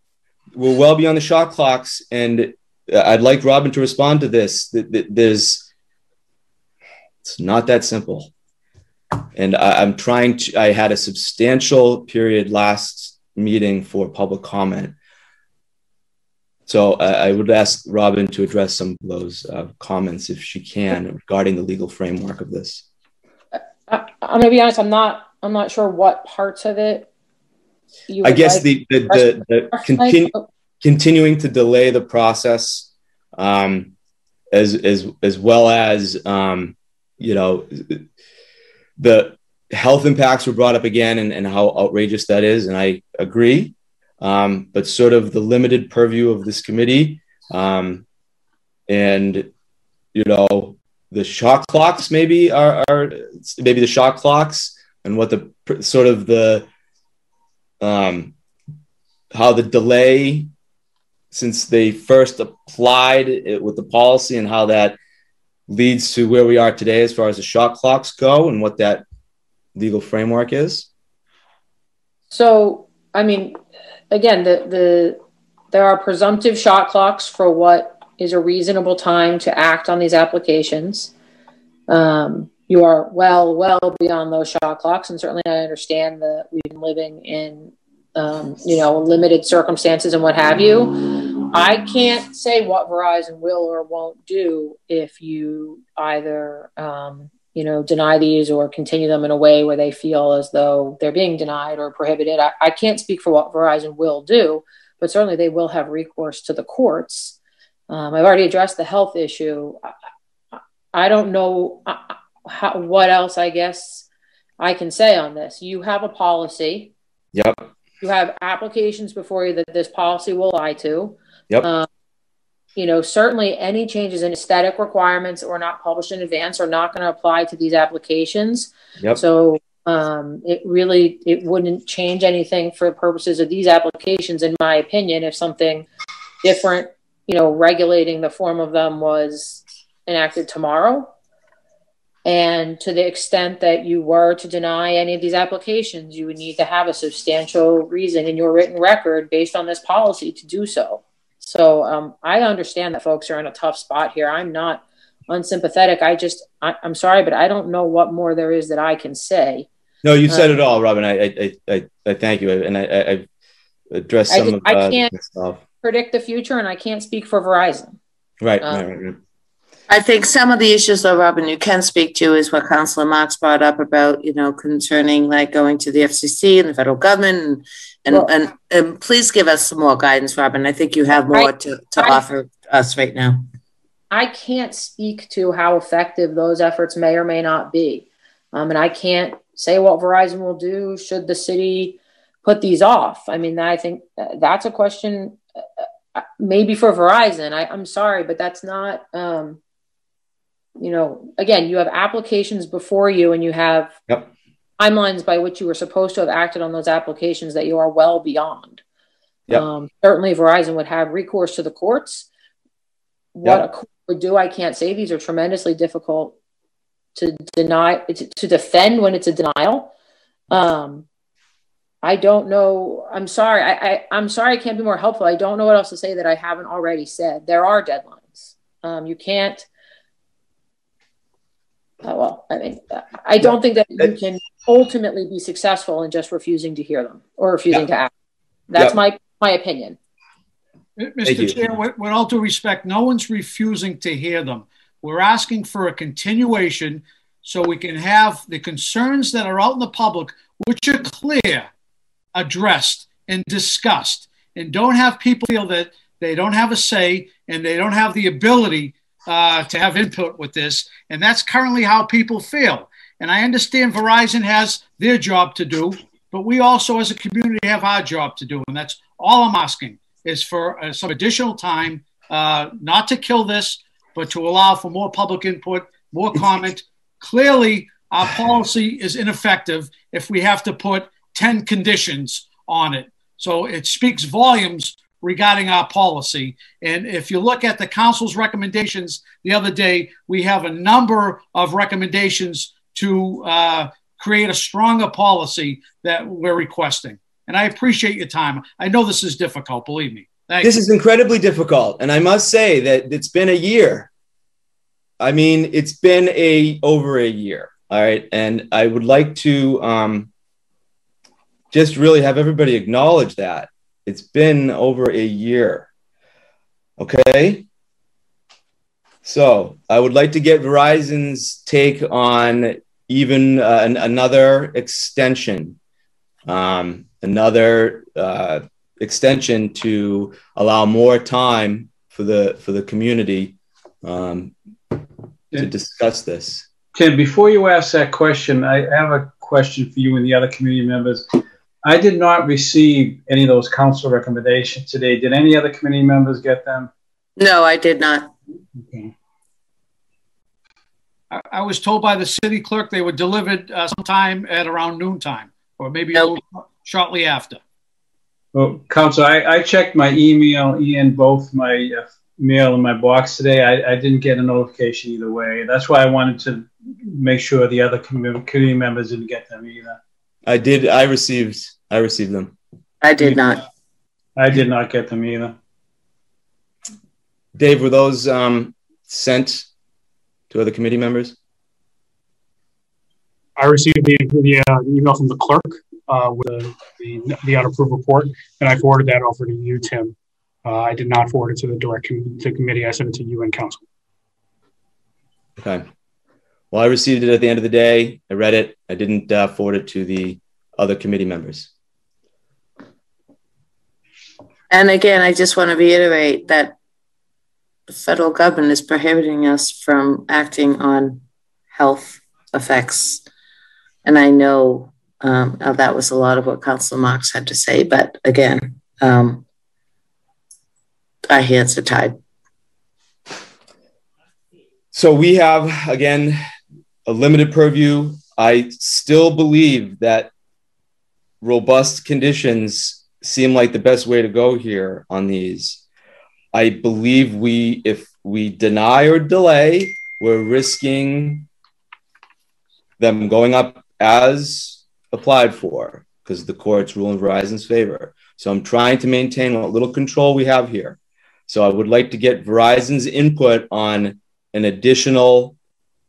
we're well beyond the shot clocks. And uh, I'd like Robin to respond to this. That that There's, it's not that simple. And I, I'm trying to. I had a substantial period last meeting for public comment. So I, I would ask Robin to address some of those uh, comments if she can regarding the legal framework of this. I, I'm gonna be honest. I'm not. I'm not sure what parts of it. You I guess like. the the, the, the continu- continuing to delay the process, um, as as as well as um, you know, the health impacts were brought up again, and, and how outrageous that is, and I agree. Um, but sort of the limited purview of this committee, um, and you know, the shot clocks maybe are, are maybe the shot clocks and what the sort of the um, how the delay since they first applied it with the policy and how that leads to where we are today as far as the shot clocks go and what that legal framework is. So, I mean, again, the the there are presumptive shot clocks for what is a reasonable time to act on these applications. Um, you are well, well beyond those shot clocks, and certainly I understand that we've been living in, um, you know, limited circumstances and what have you. I can't say what Verizon will or won't do if you either, um, you know, deny these or continue them in a way where they feel as though they're being denied or prohibited. I, I can't speak for what Verizon will do, but certainly they will have recourse to the courts. Um, I've already addressed the health issue. I, I- don't know how, what else I guess I can say on this. You have a policy. Yep. You have applications before you that this policy will lie to. Yep. Um, you know, certainly any changes in aesthetic requirements or not published in advance are not going to apply to these applications. Yep. So um, it really it wouldn't change anything for the purposes of these applications, in my opinion. If something different, you know, regulating the form of them was enacted tomorrow. And to the extent that you were to deny any of these applications, you would need to have a substantial reason in your written record based on this policy to do so. So um, I understand that folks are in a tough spot here. I'm not unsympathetic. I just, I, I'm sorry, but I don't know what more there is that I can say. No, you said Uh, it all, Robin. I I, I, I thank you, and I, I, I've addressed I some just- of I uh, can't- this stuff. Predict the future, and I can't speak for Verizon. Right, um, right, right, right. I think some of the issues though, Robin, you can speak to is what Councilor Marks brought up about, you know, concerning like going to the FCC and the federal government and, and, Well- and, and please give us some more guidance, Robin. I think you have more to, to I- offer us right now. I can't speak to how effective those efforts may or may not be. Um, and I can't say what Verizon will do should the city put these off. I mean, I think uh, that's a question uh, uh, maybe for Verizon. I, I'm sorry, but that's not, um, you know, again, you have applications before you and you have Yep. Timelines by which you were supposed to have acted on those applications that you are well beyond. Yep. Um, certainly, Verizon would have recourse to the courts. What Yep. a court would do, I can't say. These are tremendously difficult to deny to, to defend when it's a denial. Um, I don't know. I'm sorry. I, I I'm sorry. I can't be more helpful. I don't know what else to say that I haven't already said. There are deadlines. Um, you can't. Uh, well, I mean, I don't think that you can ultimately be successful in just refusing to hear them or refusing yeah. to act. That's my my opinion. Mr. Chair, with, with all due respect, no one's refusing to hear them. We're asking for a continuation so we can have the concerns that are out in the public, which are clear, addressed and discussed, and don't have people feel that they don't have a say and they don't have the ability uh, to have input with this. And that's currently how people feel. And I understand Verizon has their job to do, but we also, as a community, have our job to do. And that's all I'm asking is for uh, some additional time, uh, not to kill this, but to allow for more public input, more comment. Clearly, our policy is ineffective if we have to put 10 conditions on it. So it speaks volumes regarding our policy. And if you look at the council's recommendations the other day, we have a number of recommendations to uh, create a stronger policy that we're requesting. And I appreciate your time. I know this is difficult, believe me. Thank this you. is incredibly difficult. And I must say that it's been a year. I mean, it's been a over a year. All right. And I would like to um, just really have everybody acknowledge that it's been over a year. Okay. So I would like to get Verizon's take on even uh, an, another extension um, another uh, extension to allow more time for the for the community um, to discuss this. Tim, before you ask that question, I have a question for you and the other community members. I did not receive any of those council recommendations today. Did any other committee members get them? No, I did not. Okay. I, I was told by the city clerk they were delivered uh, sometime at around noontime or maybe nope. shortly after. Well, Council, I, I checked my email and both my uh, mail in my box today. I, I didn't get a notification either way. That's why I wanted to make sure the other committee members didn't get them either. I did. I received. I received them. I did not. I did not get them either. Dave, were those um, sent to other committee members? I received the, the, uh, the email from the clerk uh, with the, the, the, unapproved report, and I forwarded that over to you, Tim. Uh, I did not forward it to the direct com- to committee. I sent it to you and council. Okay. Well, I received it at the end of the day. I read it. I didn't uh, forward it to the other committee members. And again, I just want to reiterate that the federal government is prohibiting us from acting on health effects and I know um, that was a lot of what Councilor Marks had to say, but again, um, our hands are tied. So we have, again, a limited purview. I still believe that robust conditions seem like the best way to go here on these. I believe we, if we deny or delay, we're risking them going up as applied for because the courts rule in Verizon's favor. So I'm trying to maintain what little control we have here. So I would like to get Verizon's input on an additional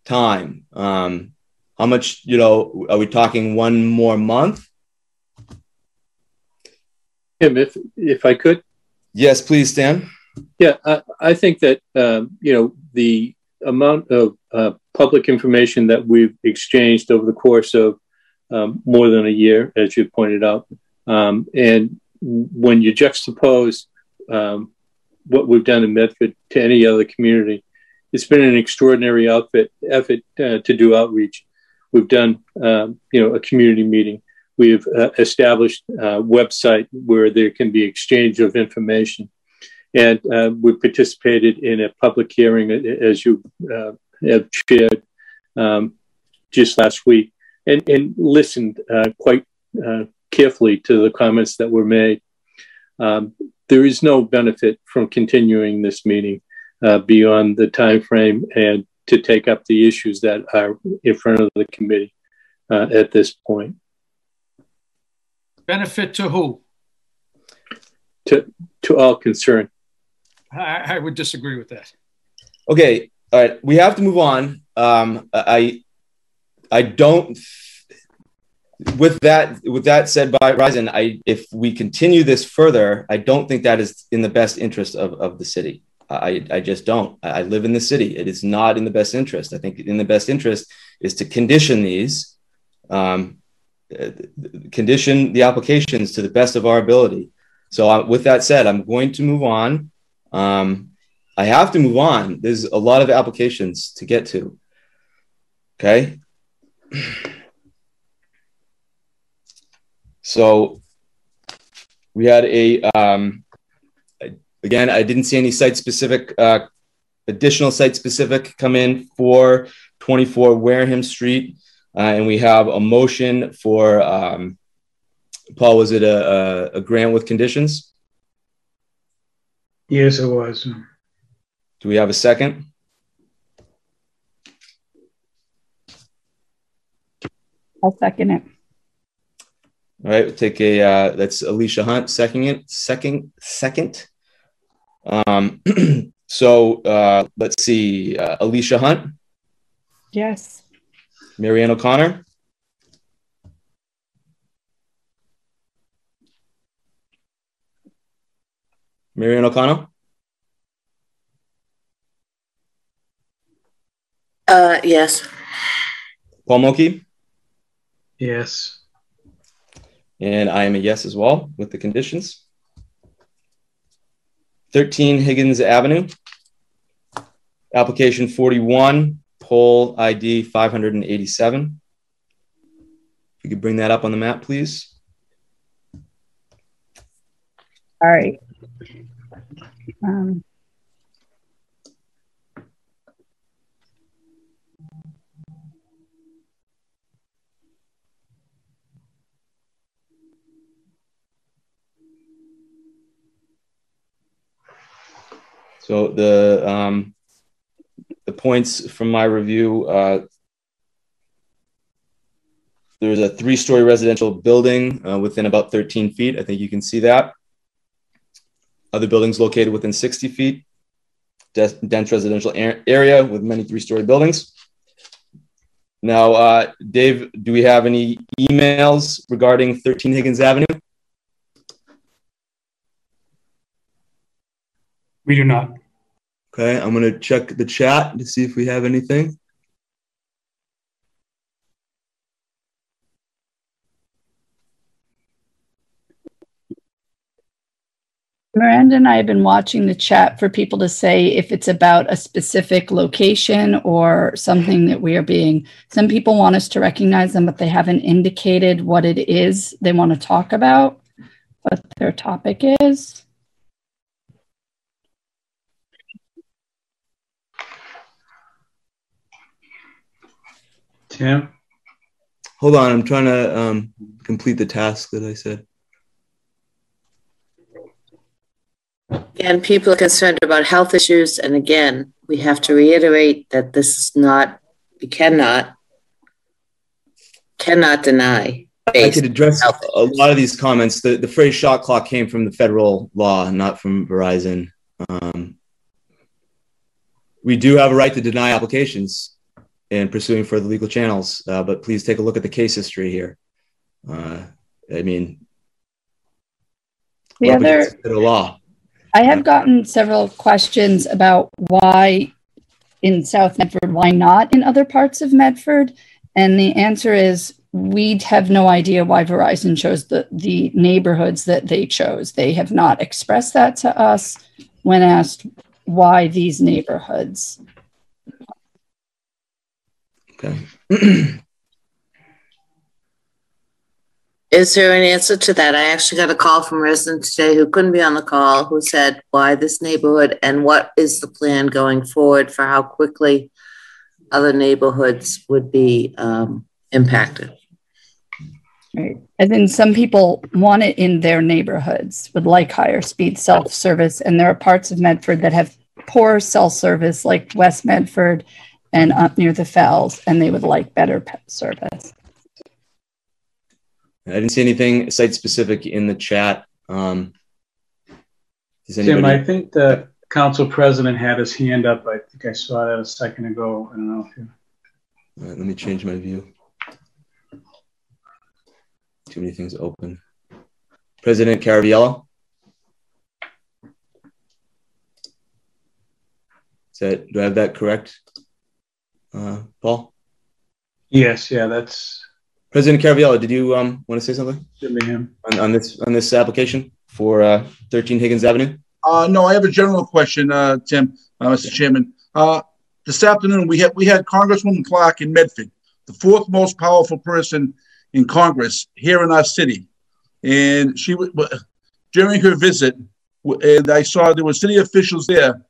time. Um, how much, you know, are we talking one more month? Tim, if if I could. Yes, please, Stan. Yeah, I, I think that um, you know the amount of uh, public information that we've exchanged over the course of um, more than a year, as you pointed out. Um, and when you juxtapose um, what we've done in Medford to any other community, it's been an extraordinary outfit, effort uh, to do outreach. We've done, um, you know, a community meeting. We've uh, established a website where there can be exchange of information and uh, we participated in a public hearing, as you uh, have shared um, just last week, and, and listened uh, quite uh, carefully to the comments that were made. Um, there is no benefit from continuing this meeting uh, beyond the time frame and to take up the issues that are in front of the committee uh, at this point. Benefit to who? To to all concerned. I, I would disagree with that. Okay, all right, we have to move on. Um, I I don't. With that, with that said, Verizon, I if we continue this further, I don't think that is in the best interest of, of the city. I, I just don't. I live in the city. It is not in the best interest. I think in the best interest is to condition these, um, condition the applications to the best of our ability. So with that said, I'm going to move on. Um, I have to move on. There's a lot of applications to get to. Okay. So we had a, um, again, I didn't see any site specific, uh, additional site specific come in for 24 Wareham Street. Uh, and we have a motion for, um, Paul, was it a, a, a grant with conditions? Yes, it was. Do we have a second? I'll second it. All right, we'll take a uh, that's Alicia Hunt second it second second. Um, so uh, let's see, uh, Alicia Hunt, Yes. Marianne O'Connor, Marianne O'Connor, Uh, yes. Paul Mochi, Yes. and I am a yes as well with the conditions. 13 Higgins Avenue, application 41, pole ID 587. If you could bring that up on the map, please. All right. Um, So the um, the points from my review. Uh, there's a three-story residential building uh, within about 13 feet. I think you can see that. Other buildings located within 60 feet. Dense residential ar- area with many three-story buildings. Now, uh, Dave, do we have any emails regarding 13 Higgins Avenue? We do not. Okay, I'm gonna check the chat to see if we have anything. Miranda and I have been watching the chat for people to say if it's about a specific location or something that we are being. Some people want us to recognize them, but they haven't indicated what it is they want to talk about, what their topic is. Tim? Hold on, I'm trying to um, complete the task that I said. And people are concerned about health issues. And again, we have to reiterate that this is not, we cannot, cannot deny. I based could address a lot of these comments. The, the phrase shot clock came from the federal law, not from Verizon. Um, we do have a right to deny applications and pursuing further legal channels, uh, but please take a look at the case history here. Uh, I mean, The we're other, the law. I have gotten several questions about why in South Medford, why not in other parts of Medford? And the answer is we have no idea why Verizon chose the, the neighborhoods that they chose. They have not expressed that to us when asked why these neighborhoods. Okay. Is there an answer to that? I actually got a call from a resident today who couldn't be on the call, who said, why this neighborhood and what is the plan going forward for how quickly other neighborhoods would be um, impacted? Right. And then some people want it in their neighborhoods, would like higher speed self service. And there are parts of Medford that have poor cell service, like West Medford and up near the fells, and they would like better pet service. I didn't see anything site specific in the chat. Um, does Tim. I think the council president had his hand up. I think I saw that a second ago. I don't know if you. All right, let me change my view. Too many things open. President Caraviello? Is that, do I have that correct? Uh, Paul? Yes, yeah, that's President Caraviello, did you um, want to say something should him. on, on this on this application for uh, 13 Higgins Avenue? Uh, no, I have a general question, uh, Tim, uh, Mr. Chairman. Uh, this afternoon, we had we had Congresswoman Clark in Medford, the fourth most powerful person in Congress here in our city, and she w- w- during her visit, w- and I saw there were city officials there.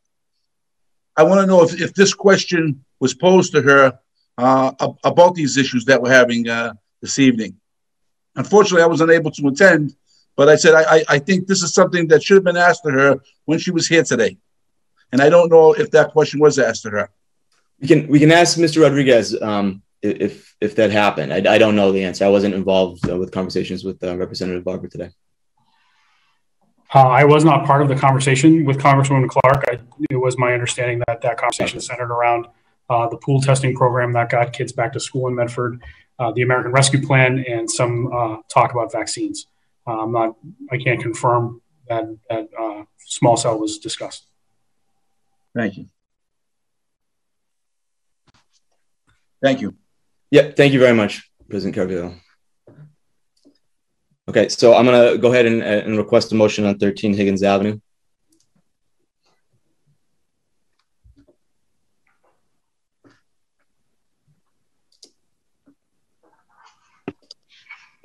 I want to know if, if this question was posed to her uh, about these issues that we're having uh, this evening. Unfortunately, I was unable to attend, but I said I, I, think this is something that should have been asked to her when she was here today. And I don't know if that question was asked to her. We can we can ask Mr. Rodriguez um, if if that happened. I, I don't know the answer. I wasn't involved uh, with conversations with uh, Representative Barber today. Uh, I was not part of the conversation with Congresswoman Clark. I, it was my understanding that that conversation centered around uh, the pool testing program that got kids back to school in Medford, uh, the American Rescue Plan, and some uh, talk about vaccines. Uh, I'm not. I can't confirm that that uh, small cell was discussed. Thank you. Thank you. Yeah, thank you very much, President Caraviello. Okay, so I'm gonna go ahead and, and request a motion on 13 Higgins Avenue.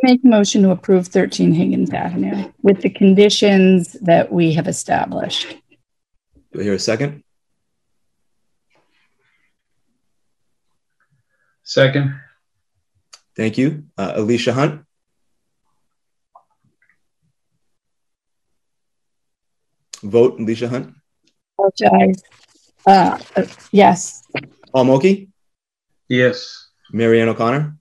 Make a motion to approve 13 Higgins Avenue with the conditions that we have established. Do I hear a second? Second. Thank you. Uh, Alicia Hunt, vote Alicia Hunt. Apologize. Uh, uh, yes. Paul Mochi, Yes. Marianne O'Connor,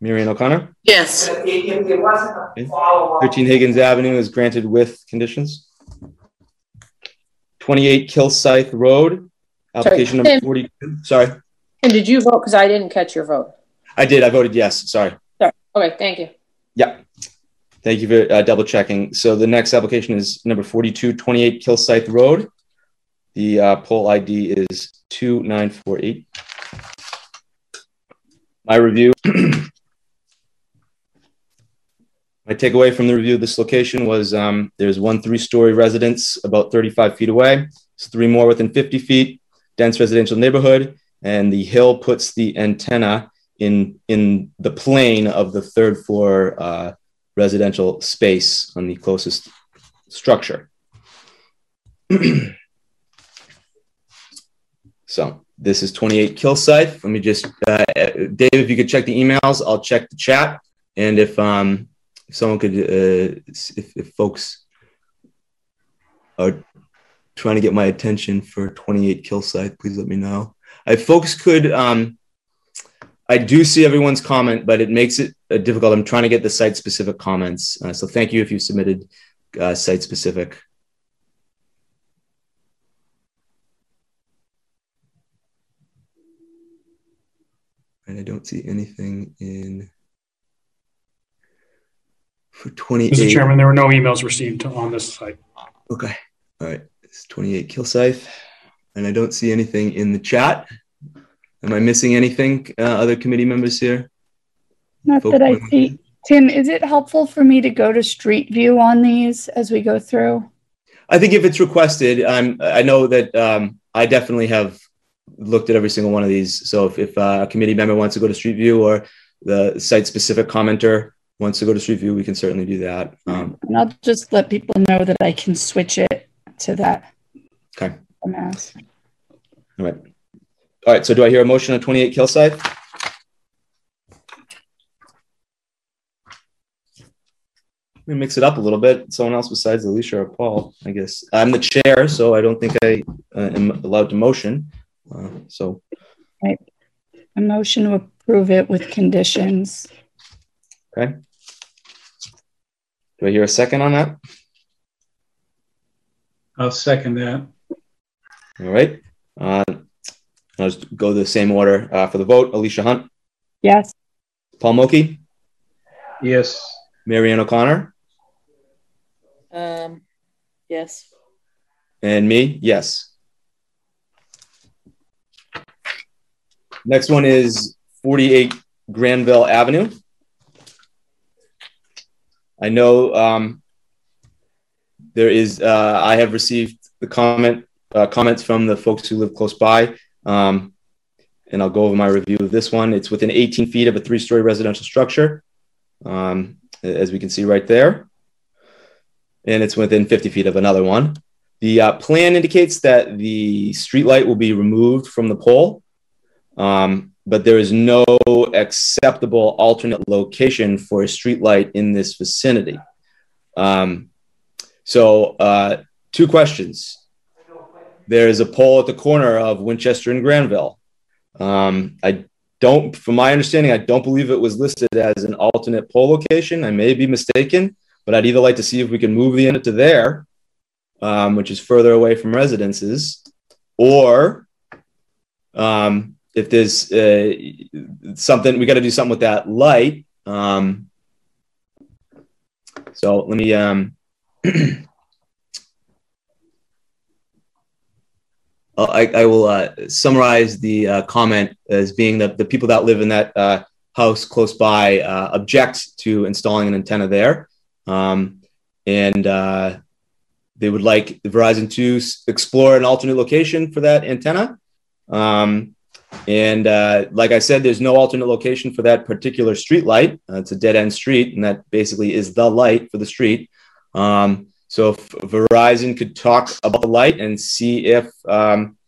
Marianne O'Connor. Yes. 13 Higgins Avenue is granted with conditions. 28 Kilsyth Road, application number Tim. 42. Sorry, And did you vote? Because I didn't catch your vote. I did. I voted yes. Sorry. Sorry. Okay, thank you. Yeah. Thank you for uh, double checking. So the next application is number 4228 Kilsyth Road. The uh, pole ID is 2948. My review. My takeaway from the review of this location was um, there's one three story residence about 35 feet away, there's three more within 50 feet, dense residential neighborhood, and the hill puts the antenna in, in the plane of the third floor uh, residential space on the closest structure. so this is 28 Kilsyth. Let me just, uh, Dave, if you could check the emails, I'll check the chat. And if, um, someone could, uh, if, if folks are trying to get my attention for 28 Kilsyth, please let me know. If folks could, um, I do see everyone's comment, but it makes it uh, difficult. I'm trying to get the site specific comments. Uh, so thank you if you submitted uh, site specific. And I don't see anything in for 28. Mr. Chairman, there were no emails received on this site. Okay. All right. It's 28 Kilsyth. And I don't see anything in the chat. Am I missing anything, uh, other committee members here? Not Folk that I see. Tim, is it helpful for me to go to Street View on these as we go through? I think if it's requested, um, I know that um, I definitely have looked at every single one of these. So if, if uh, a committee member wants to go to Street View or the site specific commenter wants to go to Street View, we can certainly do that. Um, And I'll just let people know that I can switch it to that. Okay. Mass. all right. All right. So do I hear a motion on 28 Kilsyth? me mix it up a little bit. Someone else besides Alicia or Paul, I guess. I'm the chair, so I don't think I uh, am allowed to motion. Uh, so, right. A motion to approve it with conditions. Okay. Do I hear a second on that? I'll second that. All right. Uh, I'll just go the same order uh, for the vote. Alicia Hunt. Yes. Paul Mochi. Yes. Marianne O'Connor. Um, yes. And me, yes. Next one is 48 Granville Avenue. I know um, there is, uh, I have received the comment, uh, comments from the folks who live close by. Um, and I'll go over my review of this one. It's within 18 feet of a three story residential structure, um, as we can see right there. And it's within 50 feet of another one. The uh, plan indicates that the streetlight will be removed from the pole, um, but there is no acceptable alternate location for a streetlight in this vicinity. Um, so, uh, two questions. There is a pole at the corner of Winchester and Granville. Um, I don't, from my understanding, I don't believe it was listed as an alternate pole location. I may be mistaken, but I'd either like to see if we can move the unit to there, um, which is further away from residences, or um, if there's uh, something, we got to do something with that light. Um, so let me. Um, I, I, will uh, summarize the uh, comment as being that the people that live in that uh, house close by uh, object to installing an antenna there. Um, and uh, they would like Verizon to explore an alternate location for that antenna. Um, and uh, like I said, there's no alternate location for that particular street light. it's a dead end street, and that basically is the light for the street. Um, so if Verizon could talk about the light and see if um,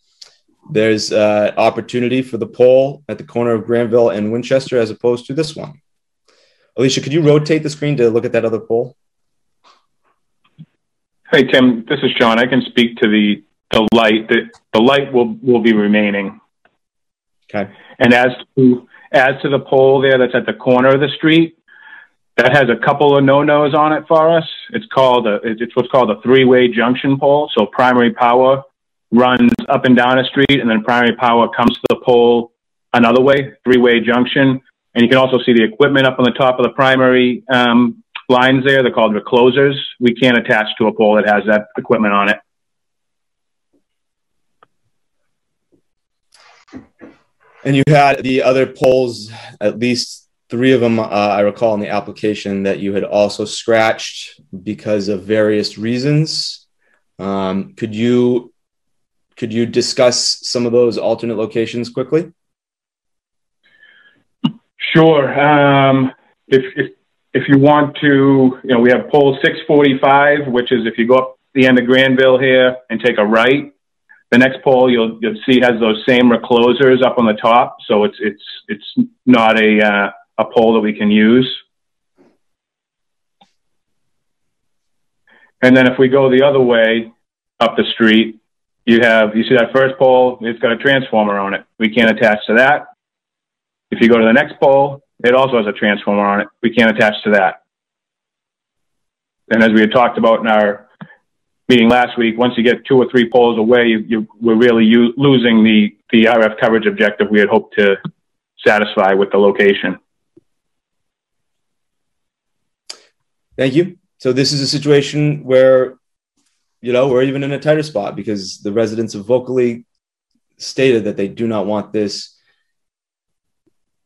there's uh, opportunity for the pole at the corner of Granville and Winchester as opposed to this one. Alicia, could you rotate the screen to look at that other pole? Hey Tim, this is John. I can speak to the the light. The, the light will will be remaining. Okay. And as to as to the pole there that's at the corner of the street, that has a couple of no-nos on it for us. It's called a, it's what's called a three-way junction pole. So primary power runs up and down a street, and then primary power comes to the pole another way, three-way junction. And you can also see the equipment up on the top of the primary um, lines there. They're called reclosers. We can't attach to a pole that has that equipment on it. And you had the other poles, at least three of them uh, I recall in the application that you had also scratched because of various reasons. Um, could you could you discuss some of those alternate locations quickly? Sure. Um, if, if if you want to, you know, we have pole 645, which is if you go up the end of Granville here and take a right, the next pole you'll you'll see has those same reclosers up on the top, so it's it's it's not a uh, a pole that we can use. And then if we go the other way up the street, you have, you see that first pole, it's got a transformer on it. We can't attach to that. If you go to the next pole, it also has a transformer on it. We can't attach to that. And as we had talked about in our meeting last week, once you get two or three poles away, you, you, we're really losing the, the RF coverage objective we had hoped to satisfy with the location. Thank you. So this is a situation where, you know, we're even in a tighter spot because the residents have vocally stated that they do not want this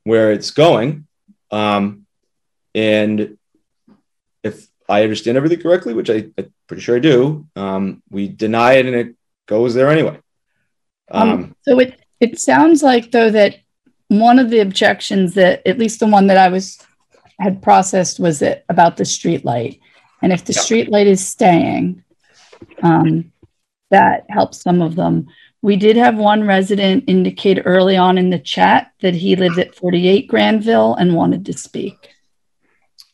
where it's going. Um, and if I understand everything correctly, which I, am pretty sure I do, um, we deny it and it goes there anyway. Um, um, so it it sounds like though that one of the objections that at least the one that I was had processed was it about the street light. And if the yep. street light is staying, um, that helps some of them. We did have one resident indicate early on in the chat that he lived at 48 Granville and wanted to speak.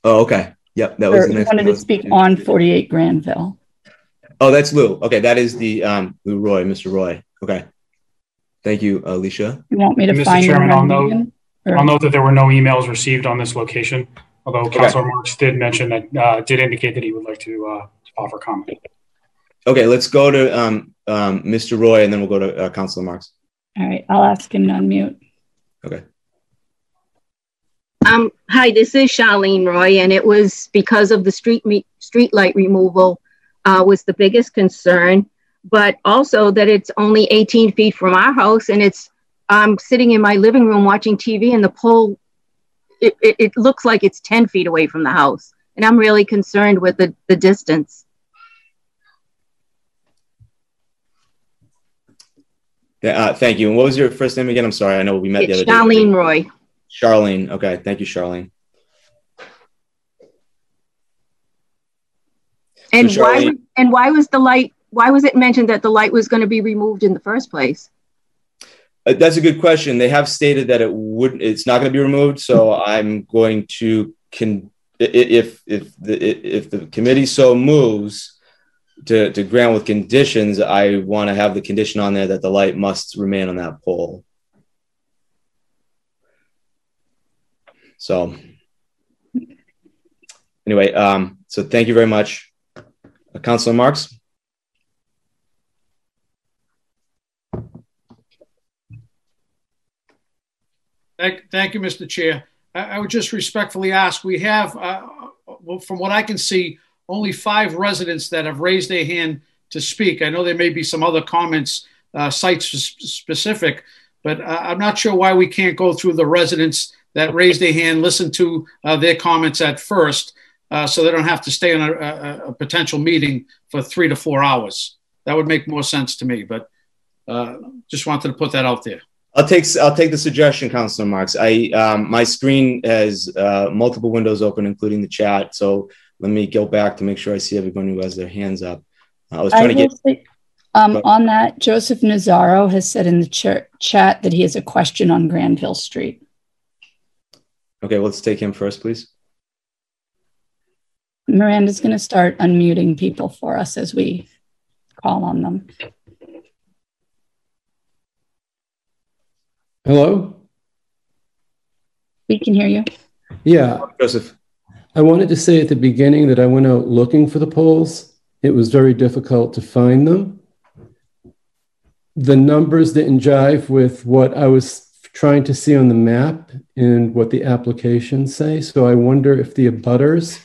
Oh, okay. Yep, that was Or the wanted to speak on 48 Granville. Oh, that's Lou. Okay, that is the um, Lou Roy, Mr. Roy. Okay. Thank you, Alicia. You want me to Mr. find Chairman, on note, Megan? Or- I'll note that there were no emails received on this location, although Okay. Councilor Marks did mention that, uh, did indicate that he would like to, uh, offer comment. Okay, let's go to um, um, Mr. Roy, and then we'll go to uh, Councilor Marks. All right, I'll ask him to unmute. Okay. Um, hi, this is Charlene Roy, and it was because of the street me- street light removal uh, was the biggest concern, but also that it's only 18 feet from our house, and it's I'm sitting in my living room watching TV, and the pole it, it, it looks like it's 10 feet away from the house, and I'm really concerned with the the distance. Uh, thank you. And what was your first name again? I'm sorry. I know we met the It's other day. Charlene Roy. Charlene. Okay. Thank you, Charlene. And So why Charlene- was, and why was the light? Why was it mentioned that the light was going to be removed in the first place? Uh, that's a good question. They have stated that it would. It's not going to be removed. So I'm going to i- If if the if the committee so moves to to grant with conditions, I want to have the condition on there that the light must remain on that pole. So anyway, um, so thank you very much, uh, Councilor Marks. Thank, thank you, Mr. Chair. I, I would just respectfully ask, we have, uh, from what I can see, only five residents that have raised their hand to speak. I know there may be some other comments, uh, site specific, but uh, I'm not sure why we can't go through the residents that raised their hand, listen to uh, their comments at first, uh, so they don't have to stay on a, a, a potential meeting for three to four hours. That would make more sense to me, but uh, just wanted to put that out there. I'll take I'll take the suggestion, Councilor Marks. I um, my screen has uh, multiple windows open, including the chat. So let me go back to make sure I see everyone who has their hands up. I was I trying to get. say, um, on that, Joseph Nazaro has said in the ch- chat that he has a question on Granville Street. Okay, let's take him first, please. Miranda's going to start unmuting people for us as we call on them. Hello? We can hear you. Yeah. Joseph. I wanted to say at the beginning that I went out looking for the poles. It was very difficult to find them. The numbers didn't jive with what I was trying to see on the map and what the applications say. So I wonder if the abutters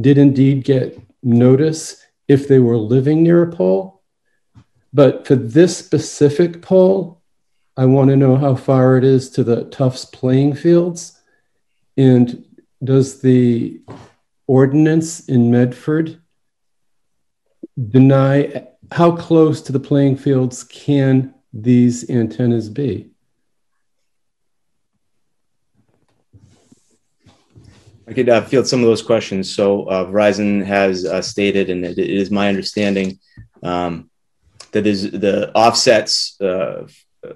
did indeed get notice if they were living near a pole. But for this specific pole, I want to know how far it is to the Tufts playing fields. And does the ordinance in Medford deny how close to the playing fields can these antennas be? I could uh, field some of those questions. So uh, Verizon has uh, stated, and it, it is my understanding um, that is the offsets uh,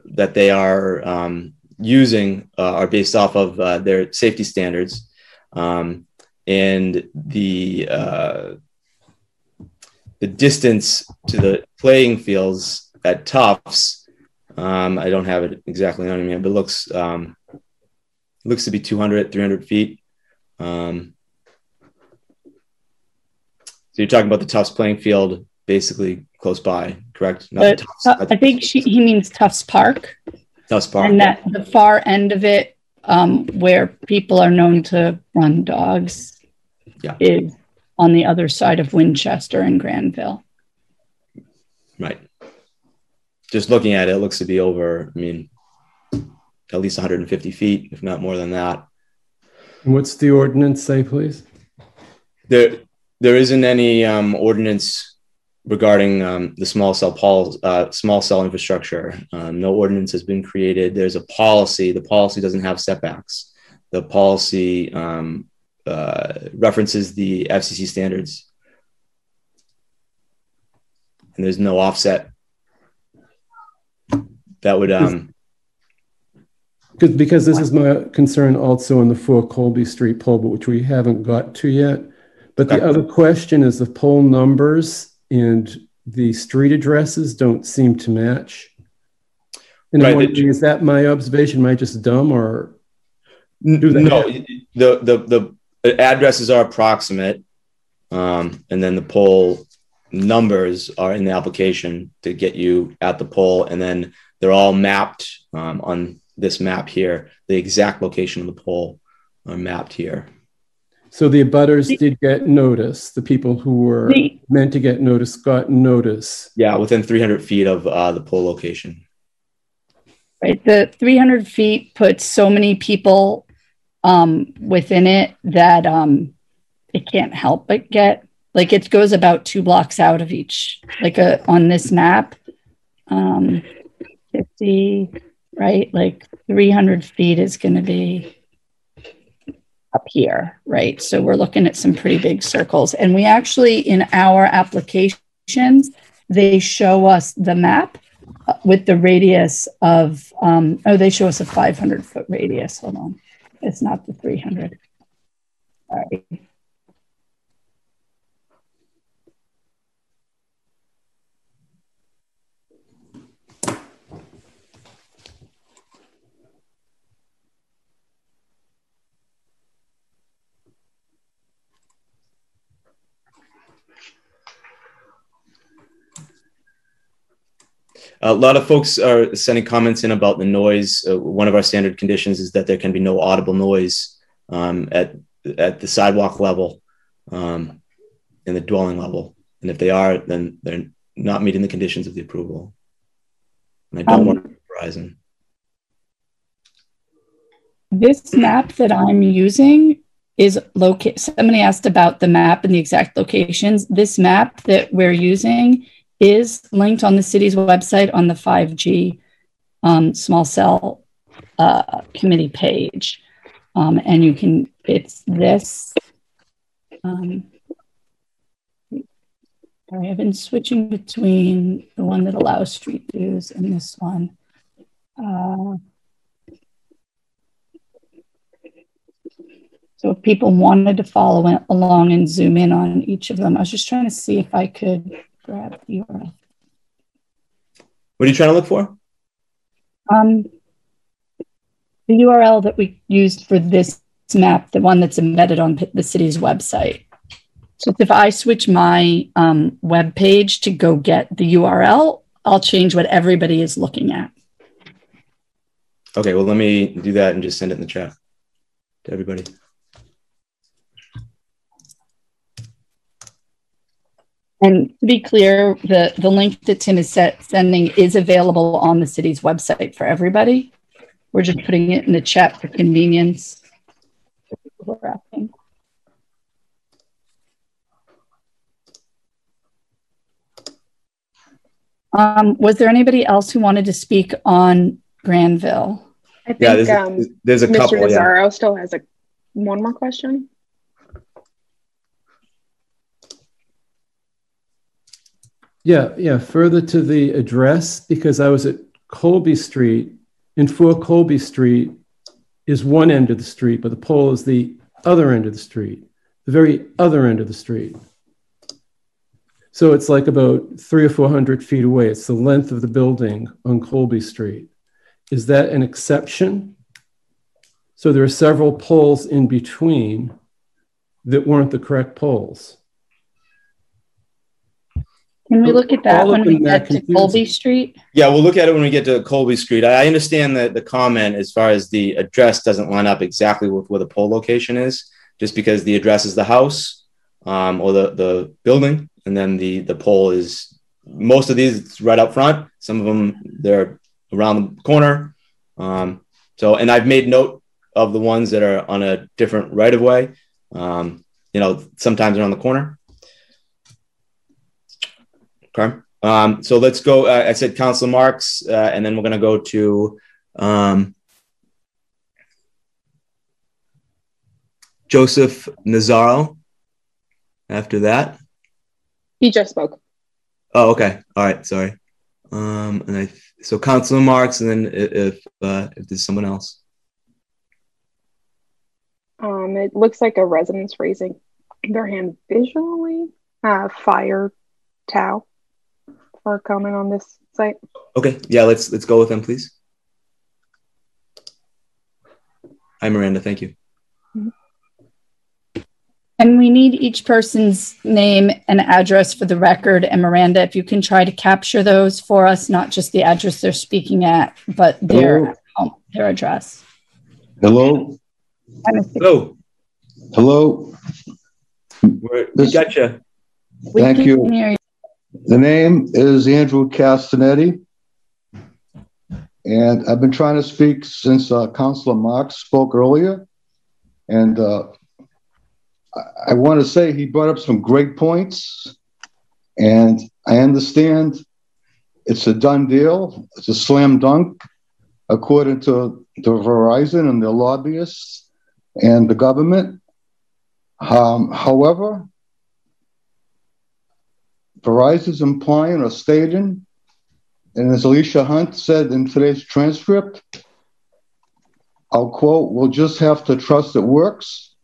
that they are um, using uh, are based off of uh, their safety standards, um, and the uh, the distance to the playing fields at Tufts. Um, I don't have it exactly on me, but looks um, looks to be 200, 300 feet. Um, so you're talking about the Tufts playing field, basically close by, correct? Not the But Tufts, I think she, he means Tufts Park. Tufts Park. And that the far end of it, um, where people are known to run dogs, Yeah. is on the other side of Winchester and Granville. Right. Just looking at it, it looks to be over, I mean, at least 150 feet, if not more than that. And what's the ordinance say, please? There, there isn't any um, ordinance regarding um, the small cell pol- uh, small cell infrastructure. Um, no ordinance has been created. There's a policy. The policy doesn't have setbacks. The policy um, uh, references the FCC standards, and there's no offset. That would um, Because, because this is my concern also on the 4 Colby Street pole, but which we haven't got to yet. But the other question is the pole numbers and the street addresses don't seem to match. And Right, wondering, is that my observation? Am I just dumb or? do they No, the, the, the addresses are approximate. Um, and then the pole numbers are in the application to get you at the pole. And then they're all mapped, um, on this map here. The exact location of the pole are mapped here. So the abutters did get notice. The people who were The- meant to get notice got notice. Yeah, within 300 feet of, uh, the pole location. Right. The 300 feet puts so many people um, within it that um, it can't help but get like it goes about two blocks out of each, like a on this map. Um, 50, right? Like 300 feet is going to be up here, right? So we're looking at some pretty big circles. And we actually, in our applications, they show us the map uh, with the radius of, um, oh, they show us a 500 foot radius. Hold on. It's not the 300. Sorry. A lot of folks are sending comments in about the noise. Uh, one of our standard conditions is that there can be no audible noise um, at at the sidewalk level, um, in the dwelling level, and if they are, then they're not meeting the conditions of the approval. And I don't Um, want Verizon. This map that I'm using is locate. Somebody asked about the map and the exact locations. This map that we're using is linked on the city's website on the 5G um, small cell uh, committee page. Um, and you can, it's this. Um, sorry, I've been switching between the one that allows street views and this one. Uh, So if people wanted to follow along and zoom in on each of them, I was just trying to see if I could grab URL. What are you trying to look for? Um, the URL that we used for this map, the one that's embedded on the city's website. So if I switch my um, web page to go get the URL, I'll change what everybody is looking at. Okay, well, let me do that and just send it in the chat to everybody. And to be clear, the, the link that Tim is set, sending is available on the city's website for everybody. We're just putting it in the chat for convenience. Um, was there anybody else who wanted to speak on Granville? I think Yeah, there's a- um, there's a Mr. couple, yeah. Nazaro still has a one more question. Yeah, yeah. Further to the address, because I was at Colby Street, and for Colby Street is one end of the street, but the pole is the other end of the street, the very other end of the street. So it's like about three or 400 feet away. It's the length of the building on Colby Street. Is that an exception? So there are several poles in between that weren't the correct poles. Can we look at that All when we get to. Colby Street? Yeah, we'll look at it when we get to Colby Street. I I understand that the comment as far as the address doesn't line up exactly with where the pole location is, just because the address is the house um, or the, the building, and then the, the pole is most of these it's right up front. Some of them they're around the corner. Um, so, and I've made note of the ones that are on a different right of way. Um, you know, sometimes they're the corner. Okay. Um, so let's go. Uh, I said Council Marks, uh, and then we're going to go to um, Joseph Nazaro after that. He just spoke. Oh, okay. All right. Sorry. Um, and I so Council Marks, and then if uh, if there's someone else. Um, it looks like a residence raising their hand visually. Uh, fire Tao for comment on this site. Okay, yeah, let's let's go with them, please. Hi, Miranda. Thank you. Mm-hmm. And we need each person's name and address for the record. And Miranda, if you can try to capture those for us, not just the address they're speaking at, but their home, um, their address. Hello. Hello. Hello. We're, we got you. Thank you. The name is Andrew Castanetti. And I've been trying to speak since uh, Councilor Marks spoke earlier. And uh, I, I want to say he brought up some great points. And I understand it's a done deal, it's a slam dunk, according to, to Verizon and their lobbyists and the government. Um, however, Verizon is implying or stating, and as Alicia Hunt said in today's transcript, I'll quote, we'll just have to trust it works.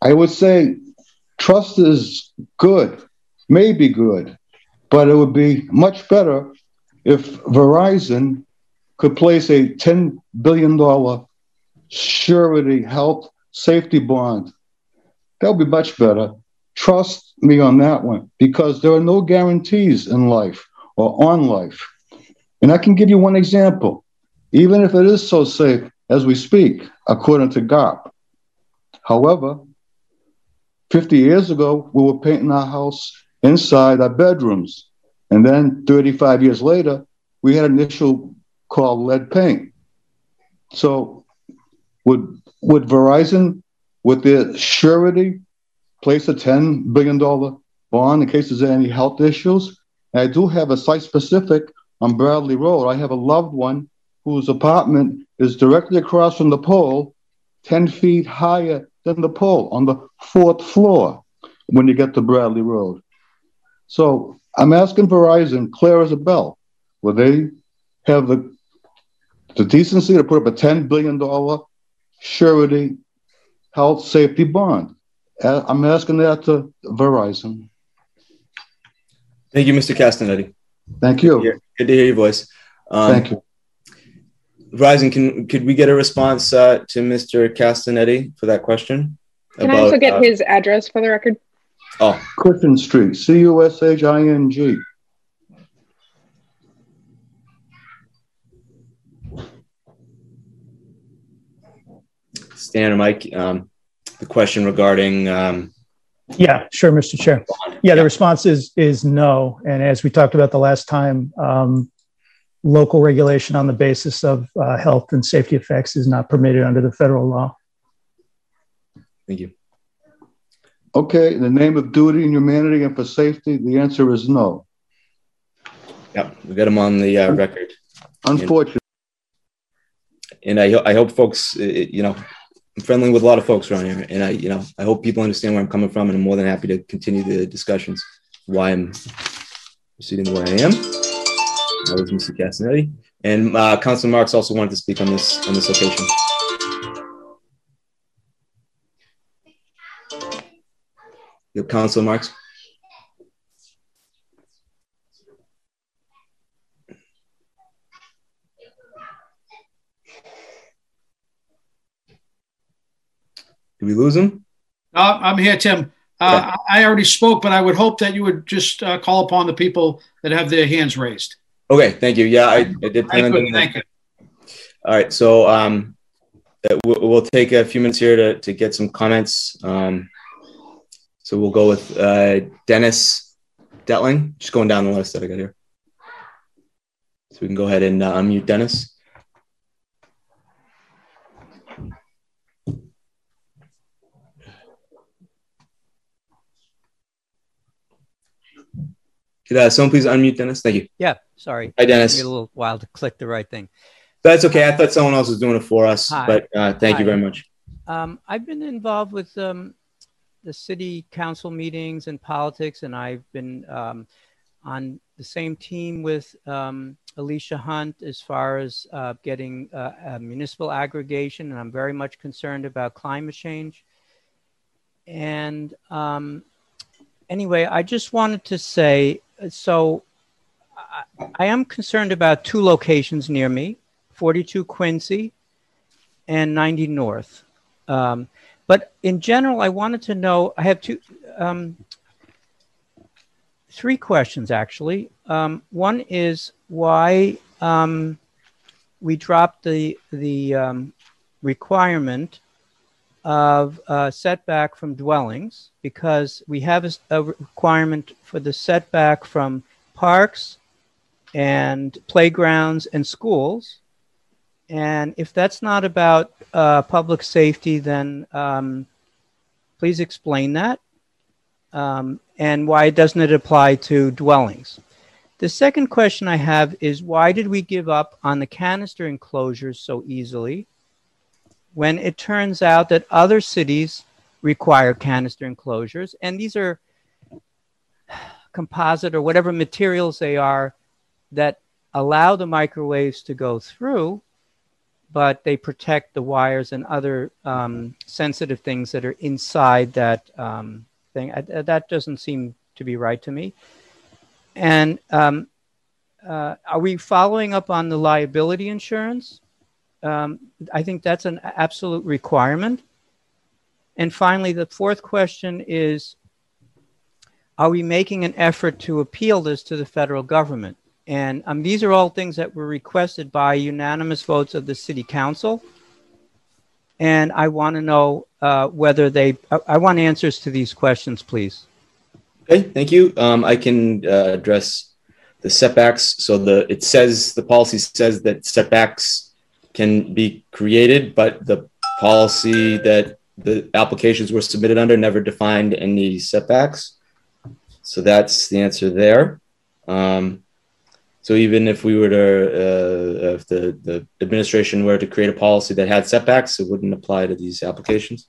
I would say trust is good, maybe good, but it would be much better if Verizon could place a $10 billion surety health safety bond. That would be much better. Trust me on that one because there are no guarantees in life or on life. And I can give you one example. Even if it is so safe as we speak, according to GARP. However, 50 years ago, we were painting our house inside our bedrooms. And then 35 years later, we had an issue called lead paint. So would would Verizon, with their surety, place a $10 billion bond in case there's any health issues? And I do have a site specific on Bradley Road. I have a loved one whose apartment is directly across from the pole, 10 feet higher than the pole on the fourth floor when you get to Bradley Road. So I'm asking Verizon, clear as a bell, will they have the, the decency to put up a $10 billion surety health safety bond? Uh, I'm asking that to Verizon. Thank you, Mr. Castanetti. Thank you. Good to hear your voice. Um, Thank you. Verizon, can could we get a response uh, to Mr. Castanetti for that question? Can I also get uh, his address for the record? Oh, Clifton Street, C U S H I N G. Stan or Mike, um, the question regarding. Um, yeah, sure, Mr. Chair. Yeah, the response is is no. And as we talked about the last time, um, local regulation on the basis of uh, health and safety effects is not permitted under the federal law. Thank you. Okay, in the name of duty and humanity and for safety, the answer is no. Yeah, we got him on the uh, record. Unfortunately. And, and I, I hope folks, you know, I'm friendly with a lot of folks around here, and I, you know, I hope people understand where I'm coming from, and I'm more than happy to continue the discussions. Why I'm proceeding the way I am. That was Mr. Castanetti, and uh, Marks also wanted to speak on this on this occasion. Yep, Councilor Marks. Did we lose him? Uh, I'm here, Tim. Uh, I already spoke, but I would hope that you would just uh, call upon the people that have their hands raised. Okay, thank you. Yeah, I, I did plan on doing Thank that. All right, so um, uh, we'll, we'll take a few minutes here to, to get some comments. Um, so we'll go with uh, Dennis Detling, just going down the list that I got here. So we can go ahead and uh, unmute Dennis. Could uh, someone please unmute Dennis? Thank you. Yeah, sorry. Hi, Dennis. Took me a little while to click the right thing. That's okay. I thought someone else was doing it for us, Hi. but uh, thank you very much. Um, I've been involved with um, the city council meetings and politics, and I've been um, on the same team with um, Alicia Hunt as far as uh, getting uh, a municipal aggregation, and I'm very much concerned about climate change. and um, anyway, I just wanted to say so I, I am concerned about two locations near me 42 Quincy and 90 North. Um, but in general, I wanted to know I have two, um, three questions actually. Um, one is why um, we dropped the, the um, requirement of uh, setback from dwellings because we have a, a, requirement for the setback from parks and playgrounds and schools. And if that's not about uh, public safety, then um, please explain that um, and why doesn't it apply to dwellings? The second question I have is why did we give up on the canister enclosures so easily? When it turns out that other cities require canister enclosures, and these are composite or whatever materials they are that allow the microwaves to go through, but they protect the wires and other um, sensitive things that are inside that um, thing. I, that doesn't seem to be right to me. And um, uh, are we following up on the liability insurance? Um, I think that's an absolute requirement. And finally, the fourth question is Are we making an effort to appeal this to the federal government? And um, these are all things that were requested by unanimous votes of the city council. And I want to know uh, whether they, I, I want answers to these questions, please. Okay, thank you. Um, I can uh, address the setbacks. So the it says the policy says that setbacks can be created, but the policy that the applications were submitted under never defined any setbacks. So that's the answer there. Um, so even if we were to, uh, if the, the administration were to create a policy that had setbacks, it wouldn't apply to these applications.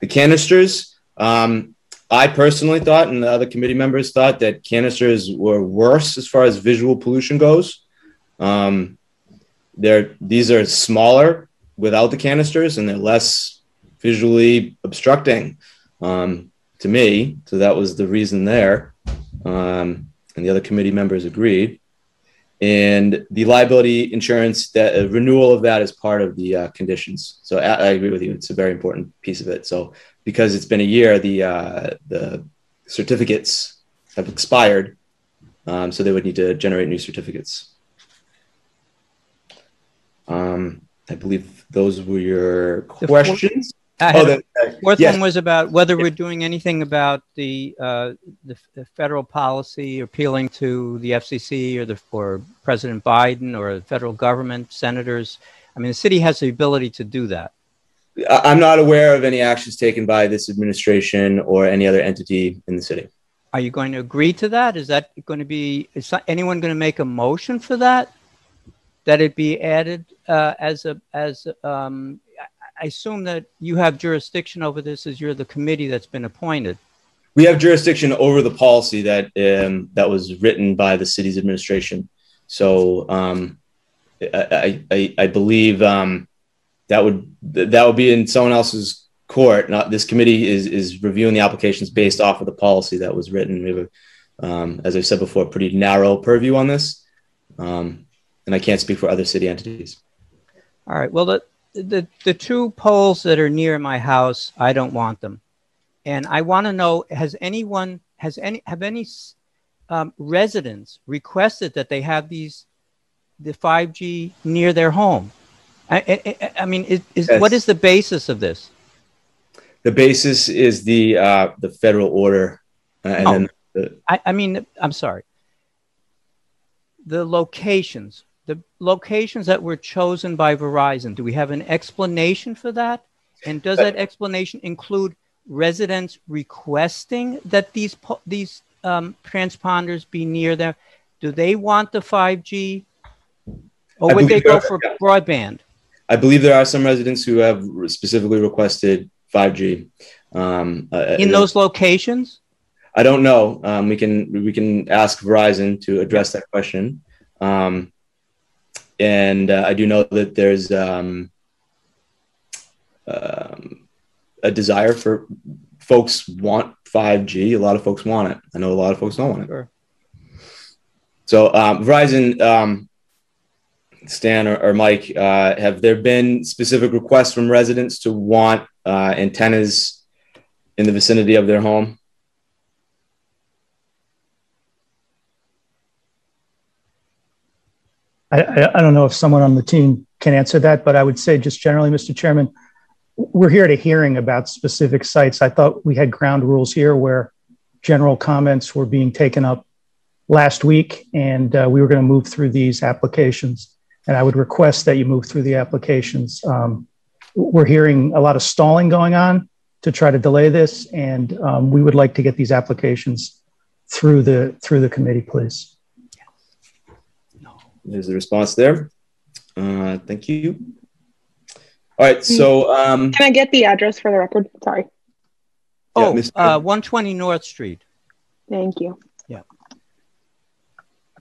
The canisters, um, I personally thought, and the other committee members thought that canisters were worse as far as visual pollution goes. Um, they're these are smaller without the canisters and they're less visually obstructing um, to me. So that was the reason there. Um, and the other committee members agreed. And the liability insurance, that uh, renewal of that is part of the uh, conditions. So I, I, agree with you; it's a very important piece of it. So because it's been a year, the uh, the certificates have expired, um, so they would need to generate new certificates. Um, I believe those were your questions. oh, the uh, fourth yes. one was about whether we're doing anything about the, uh, the, the federal policy appealing to the FCC or the or President Biden or the federal government, senators. I mean, the city has the ability to do that. I'm not aware of any actions taken by this administration or any other entity in the city. Are you going to agree to that? Is that going to be? Is anyone going to make a motion for that? That it be added uh, as a as um, I assume that you have jurisdiction over this as you're the committee that's been appointed. We have jurisdiction over the policy that um, that was written by the city's administration. So um, I, I, I believe um, that would that would be in someone else's court. Not this committee is is reviewing the applications based off of the policy that was written. We have, a, um, as I said before, pretty narrow purview on this. Um, and I can't speak for other city entities. All right. Well, the the the two poles that are near my house, I don't want them, and I want to know: has anyone has any have any um, residents requested that they have these the 5G near their home? I, I, I mean, is, is yes. what is the basis of this? The basis is the uh, the federal order, uh, and oh, then the, I, I mean, I'm sorry. The locations the locations that were chosen by Verizon, do we have an explanation for that? And does that explanation include residents requesting that these these um, transponders be near them? Do they want the 5G, or would they go for broadband? I believe there are some residents who have specifically requested 5G. Um, uh, in those locations? I don't know. Um, we can we can ask Verizon to address that question. Um, and uh, I do know that there's um, um, a desire for folks want 5G. A lot of folks want it. I know a lot of folks don't want it. Sure. So um, Verizon, um, Stan or, or Mike, uh, have there been specific requests from residents to want uh, antennas in the vicinity of their home? I, I, don't know if someone on the team can answer that, but I would say just generally, Mr. Chairman, we're here to hearing about specific sites. I thought we had ground rules here where general comments were being taken up last week, and uh, we were going to move through these applications. And I would request that you move through the applications. Um, we're hearing a lot of stalling going on to try to delay this, and um, we would like to get these applications through the through the committee, please. There's the response there. Uh, thank you. All right, so um, Can I get the address for the record? Sorry. Oh, Mr. uh, 120 North Street. Thank you. Yeah.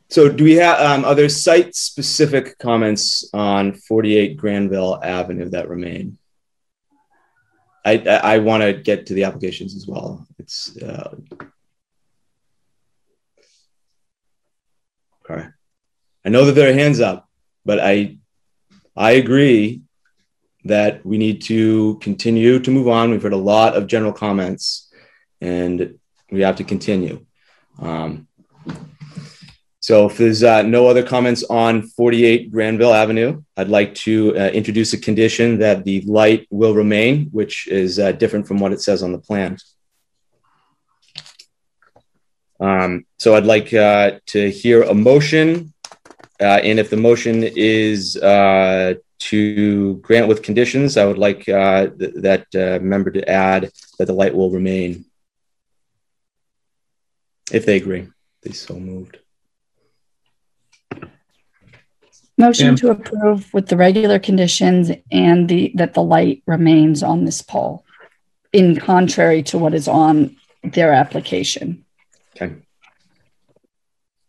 so do we have um, are there site specific comments on 48 Granville Avenue that remain? I I, I want to get to the applications as well. It's uh, okay. I know that there are hands up, but I I agree that we need to continue to move on. We've heard a lot of general comments, and we have to continue. Um, so, if there's uh, no other comments on 48 Granville Avenue, I'd like to uh, introduce a condition that the light will remain, which is uh, different from what it says on the plan. Um, so, I'd like uh, to hear a motion, uh, and if the motion is uh, to grant with conditions, I would like uh, th- that uh, member to add that the light will remain. If they agree, they so moved. Motion Ma'am. to approve with the regular conditions and the, that the light remains on this pole in contrary to what is on their application. Okay.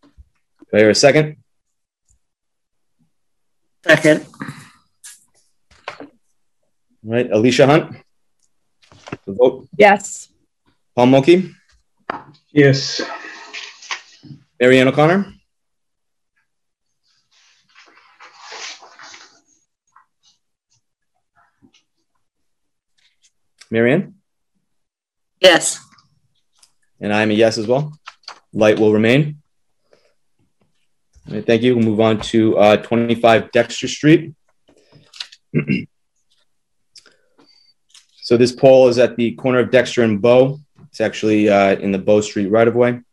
Do I hear a second? Second. All right, Alicia Hunt. The vote. Yes. Paul Mochi. Yes. Marianne O'Connor. Marianne? Yes. And I'm a yes as well. Light will remain. Right, thank you. We'll move on to uh, 25 Dexter Street. so this pole is at the corner of Dexter and Bow. It's actually uh, in the Bow Street right of way. And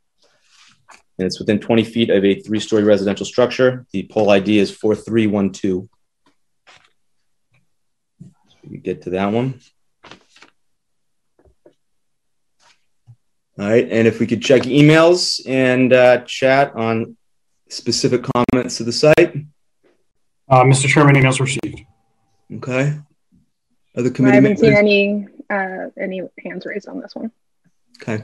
it's within 20 feet of a three story residential structure. The pole ID is 4312. We get to that one. All right, and if we could check emails and uh, chat on specific comments to the site. Uh, Mr. Chairman, emails received. Okay. Other I committee haven't seen any uh, any hands raised on this one. Okay.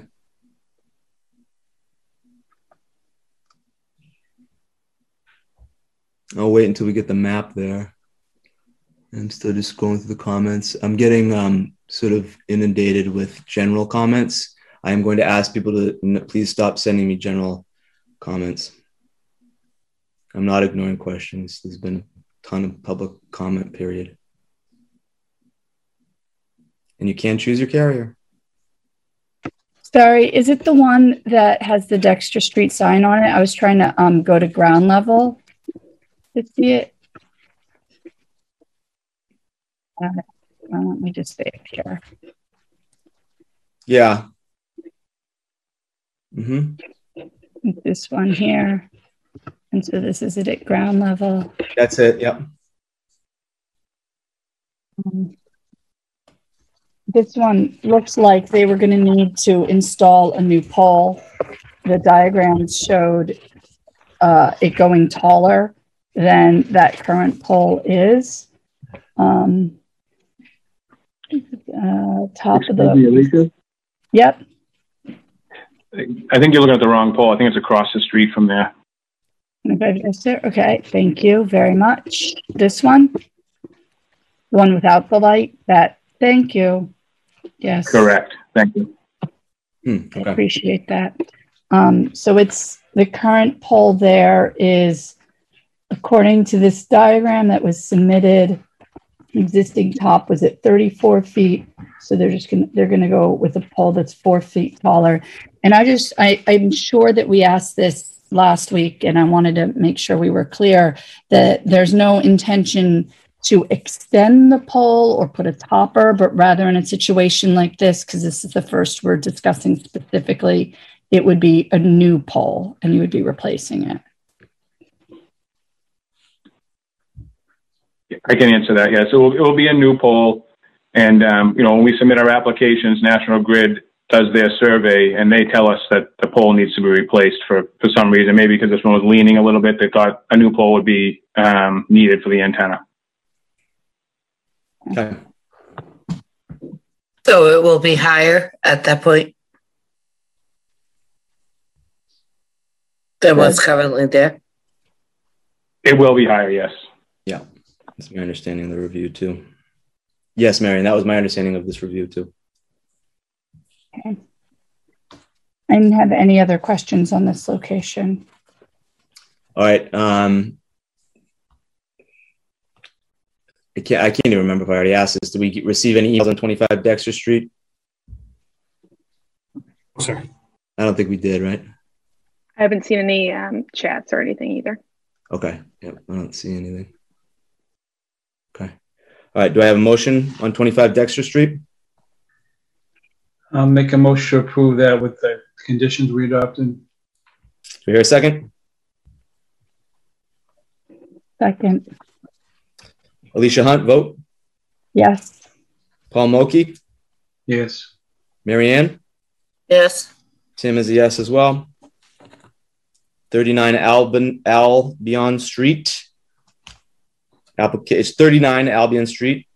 I'll wait until we get the map there. I'm still just going through the comments. I'm getting um, sort of inundated with general comments. I am going to ask people to please stop sending me general comments. I'm not ignoring questions. There's been a ton of public comment period. And you can choose your carrier. Sorry, is it the one that has the Dexter Street sign on it? I was trying to um go to ground level to see it. Uh, let me just say it here. Yeah. hmm This one here. And so this is it at ground level. That's it. Yep. Um, This one looks like they were gonna need to install a new pole. The diagrams showed uh, it going taller than that current pole is. Um, uh, top of Excuse me, the, Alicia? yep, I think you're looking at the wrong pole. I think it's across the street from there. Okay, yes, sir. Okay, thank you very much. This one? The one without the light? That, thank you. Yes. Correct. Thank you. Hmm, okay. Appreciate that. Um, so it's the current pole there is, according to this diagram that was submitted, existing top was at 34 feet. So they're just gonna they're gonna go with a pole that's four feet taller. And I just I, I'm sure that we asked this last week, and I wanted to make sure we were clear that there's no intention to extend the pole or put a topper, but rather in a situation like this, because this is the first we're discussing specifically, it would be a new pole and you would be replacing it. I can answer that. Yes, it will, it will be a new pole, And, um, you know, when we submit our applications, National Grid does their survey and they tell us that the pole needs to be replaced for, for some reason, maybe because this one was leaning a little bit. They thought a new pole would be um, needed for the antenna. Okay. So it will be higher at that point than what's currently there? It will be higher, yes. Yeah, that's my understanding of the review too. Yes, Marion, that was my understanding of this review too. Okay. I didn't have any other questions on this location. All right. Um, I can't, I can't even remember if I already asked this. Did we receive any emails on 25 Dexter Street? Sorry. I don't think we did, right? I haven't seen any um, chats or anything either. Okay. Yep. I don't see anything. Okay. All right. Do I have a motion on 25 Dexter Street? I'll make a motion to approve that with the conditions we adopted. Do we hear a second? Second. Alicia Hunt, vote. Yes. Paul Mochi, Yes. Marianne, Yes. Tim is a yes as well. 39 Albion, Albion Street. Applica- it's 39 Albion Street.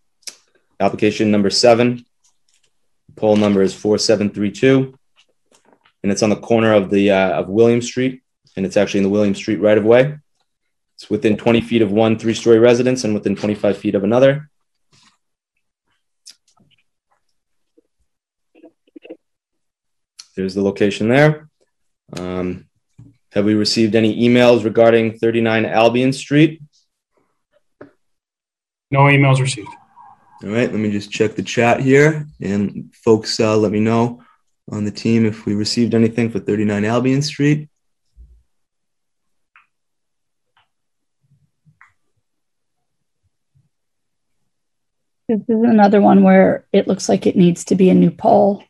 Application number seven. Pole number is 4732. And it's on the corner of the uh, of William Street. And it's actually in the William Street right of way. It's within 20 feet of one three story residence and within 25 feet of another. There's the location there. Um, have we received any emails regarding 39 Albion Street? No emails received. All right, let me just check the chat here. And folks, uh, let me know on the team if we received anything for 39 Albion Street. This is another one where it looks like it needs to be a new pole.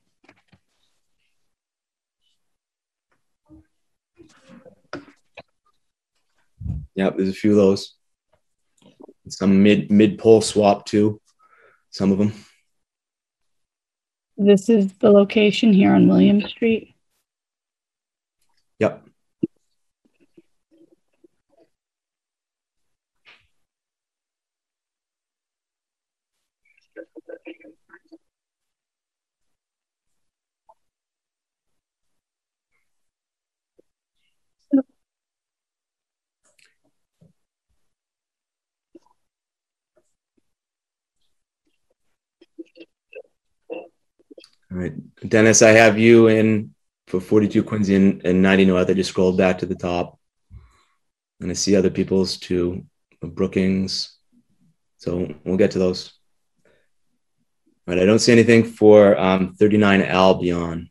Yep, there's a few of those. Some mid mid pole swap too. Some of them. This is the location here on William Street. Yep. All right, Dennis, I have you in for 42 Quincy and, and 90 North. I just scrolled back to the top and I see other people's too, Brookings. So we'll get to those. All right, I don't see anything for um, 39 Albion.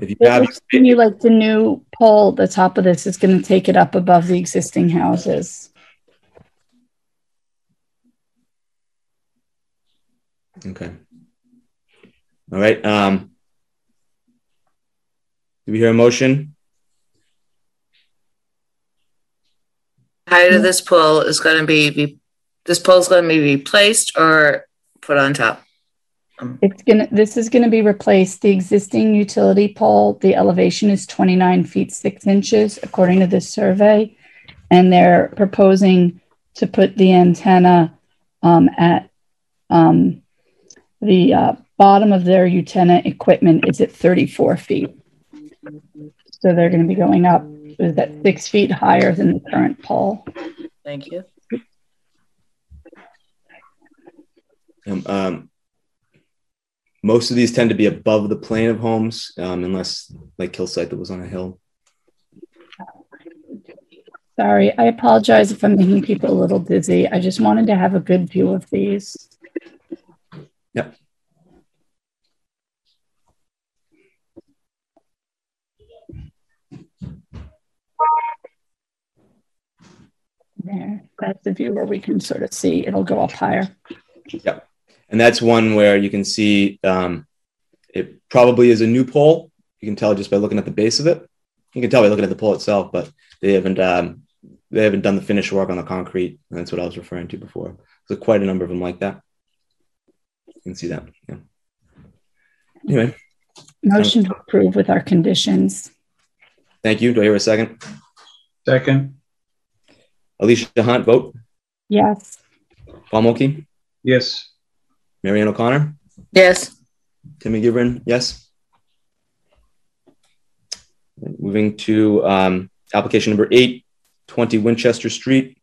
If you have, to like the new pole, the top of this is going to take it up above the existing houses. Okay. All right. Um, do we hear a motion? Height of this pole is going to be, be this pole is going to be replaced or put on top. It's gonna, this is gonna be replaced. The existing utility pole, the elevation is twenty-nine feet, six inches, according to this survey. And they're proposing to put the antenna, um, at, um, the, uh, bottom of their antenna equipment is at thirty-four feet. So they're gonna be going up, is that six feet higher than the current pole? Thank you. Um, um, most of these tend to be above the plane of homes, um, unless like Hillside that was on a hill. Sorry, I apologize if I'm making people a little dizzy. I just wanted to have a good view of these. Yep. There, that's the view where we can sort of see it'll go up higher. Yep. And that's one where you can see um, it probably is a new pole. You can tell just by looking at the base of it. You can tell by looking at the pole itself, but they haven't um, they haven't done the finish work on the concrete. That's what I was referring to before. So quite a number of them like that. You can see that. Yeah. Anyway. Motion to approve with our conditions. Thank you. Do I hear a second? Second. Alicia Hunt, vote. Yes. Paul Mochi? Yes. Marianne O'Connor? Yes. Timmy Gibran, yes. Moving to um, application number eight, 20 Winchester Street,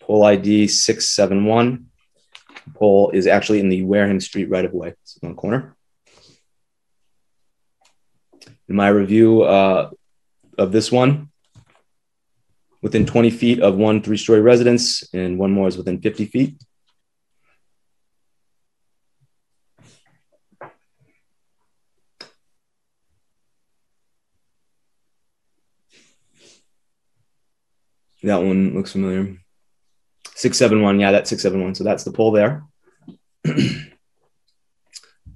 pole ID 671. Pole is actually in the Wareham Street right of way. It's on the corner. In my review uh, of this one, within 20 feet of one three story residence, and one more is within 50 feet. That one looks familiar. 671, yeah, that's 671. So that's the pole there.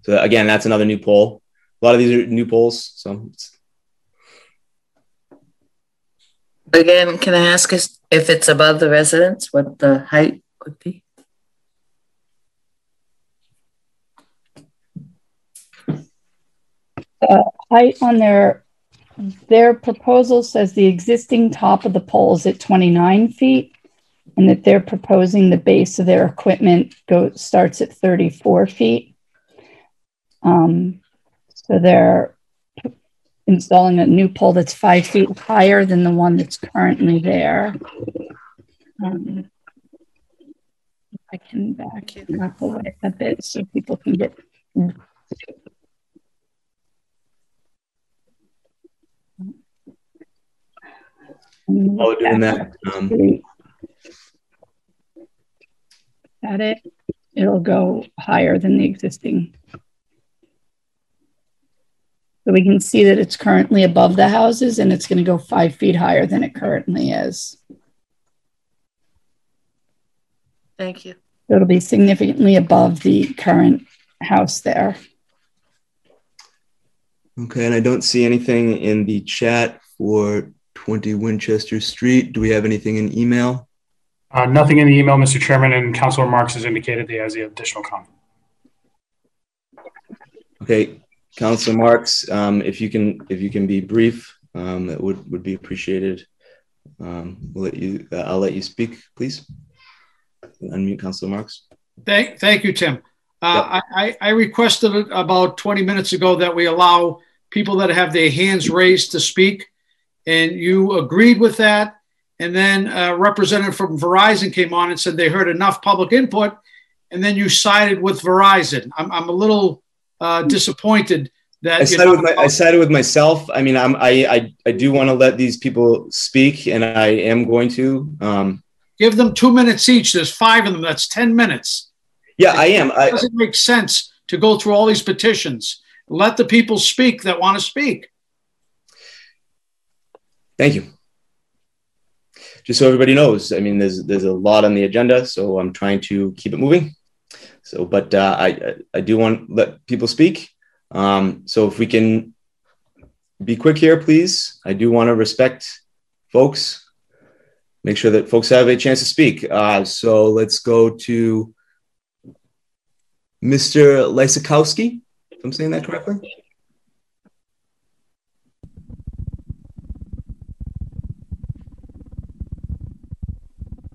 so again, that's another new pole. A lot of these are new poles. So Again, can I ask us if it's above the residence, what the height would be? Uh, height on their their proposal says the existing top of the pole is at 29 feet and that they're proposing the base of their equipment go starts at 34 feet. Um, so they're installing a new pole that's five feet higher than the one that's currently there. Um, I can back it up away a bit so people can get While we're doing that, um, at it, it'll go higher than the existing. So we can see that it's currently above the houses and it's going to go five feet higher than it currently is. Thank you. It'll be significantly above the current house there. Okay, and I don't see anything in the chat for 20 Winchester Street. Do we have anything in email? Uh, nothing in the email, Mr. Chairman, and Councilor Marks has indicated he has the additional comment. Okay, Councilor Marks, um, if you can, if you can be brief, um, that would would be appreciated. Um, we'll let you. Uh, I'll let you speak, please. Unmute Councilor Marks. Thank, thank you, Tim. Uh, I, I requested about 20 minutes ago that we allow people that have their hands raised to speak, and you agreed with that. And then a representative from Verizon came on and said they heard enough public input, and then you sided with Verizon. I'm, I'm a little uh, disappointed that I with my, I sided with myself. I mean, I'm, I, I, I do want to let these people speak, and I am going to. Um, Give them two minutes each. There's five of them. That's 10 minutes. Yeah, I am. It doesn't make sense to go through all these petitions. Let the people speak that want to speak. Thank you. Just so everybody knows, I mean, there's there's a lot on the agenda, so I'm trying to keep it moving. So, but uh, I I do want let people speak. Um, so if we can be quick here, please. I do want to respect folks. Make sure that folks have a chance to speak. Uh, so let's go to Mr. Lysakowski, if I'm saying that correctly.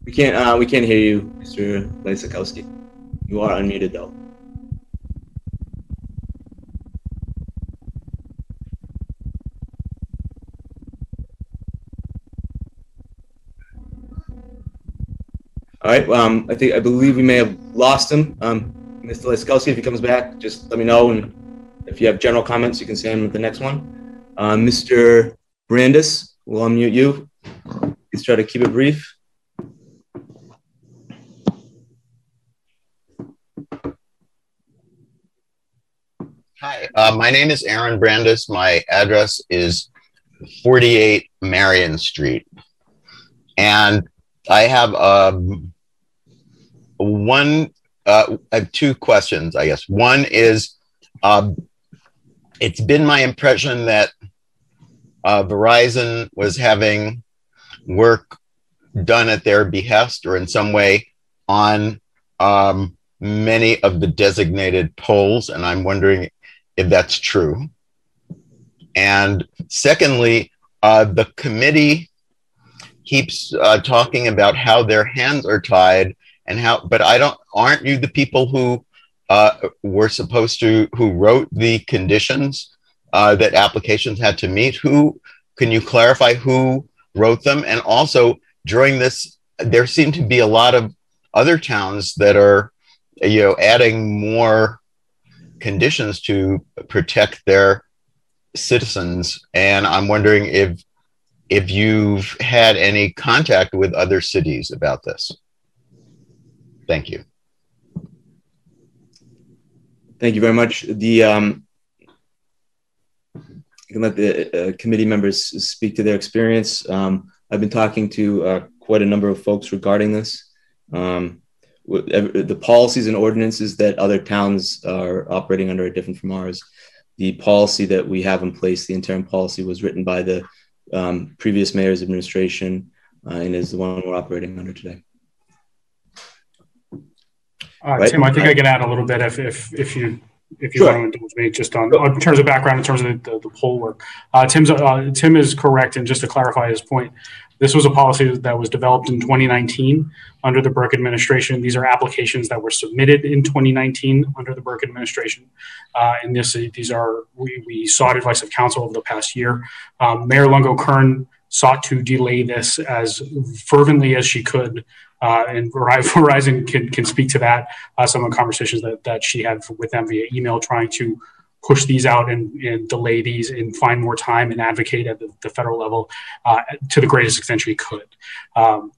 We can't. Uh, we can't hear you, Mr. Lysakowski. You are unmuted, though. All right. Um, I think I believe we may have lost him. Um, Mr. Laskowski, if he comes back, just let me know. And if you have general comments, you can say them at the next one. Uh, Mr. Brandis, we'll unmute you. Please try to keep it brief. Hi, uh, my name is Aaron Brandis. My address is 48 Marion Street. And I have um, one, uh, I have two questions, I guess. One is um, it's been my impression that uh, Verizon was having work done at their behest or in some way on um, many of the designated poles. And I'm wondering if that's true. And secondly, uh, the committee keeps uh, talking about how their hands are tied and how, but I don't, aren't you the people who uh, were supposed to, who wrote the conditions uh, that applications had to meet? Who, can you clarify who wrote them? And also during this, there seem to be a lot of other towns that are, you know, adding more conditions to protect their citizens. And I'm wondering if if you've had any contact with other cities about this. Thank you. Thank you very much. The um, you can let the uh, committee members speak to their experience. Um, I've been talking to uh, quite a number of folks regarding this. Um, the policies and ordinances that other towns are operating under are different from ours. The policy that we have in place, the interim policy, was written by the um, previous mayor's administration uh, and is the one we're operating under today. Uh, right? Tim, I think I can add a little bit if, if, if you if you sure. want to indulge me just on in terms of background, in terms of the, the, the pole work. Uh, Tim's, uh, Tim is correct, and just to clarify his point, this was a policy that was developed in 2019 under the Burke administration. These are applications that were submitted in 2019 under the Burke administration. Uh, and this, these are, we, we, sought advice of counsel over the past year. Um, Mayor Lungo Koehn sought to delay this as fervently as she could. Uh, and Verizon can, can speak to that, uh, some of the conversations that, that she had with them via email trying to push these out and, and, delay these and find more time and advocate at the, the federal level uh, to the greatest extent we could. Um,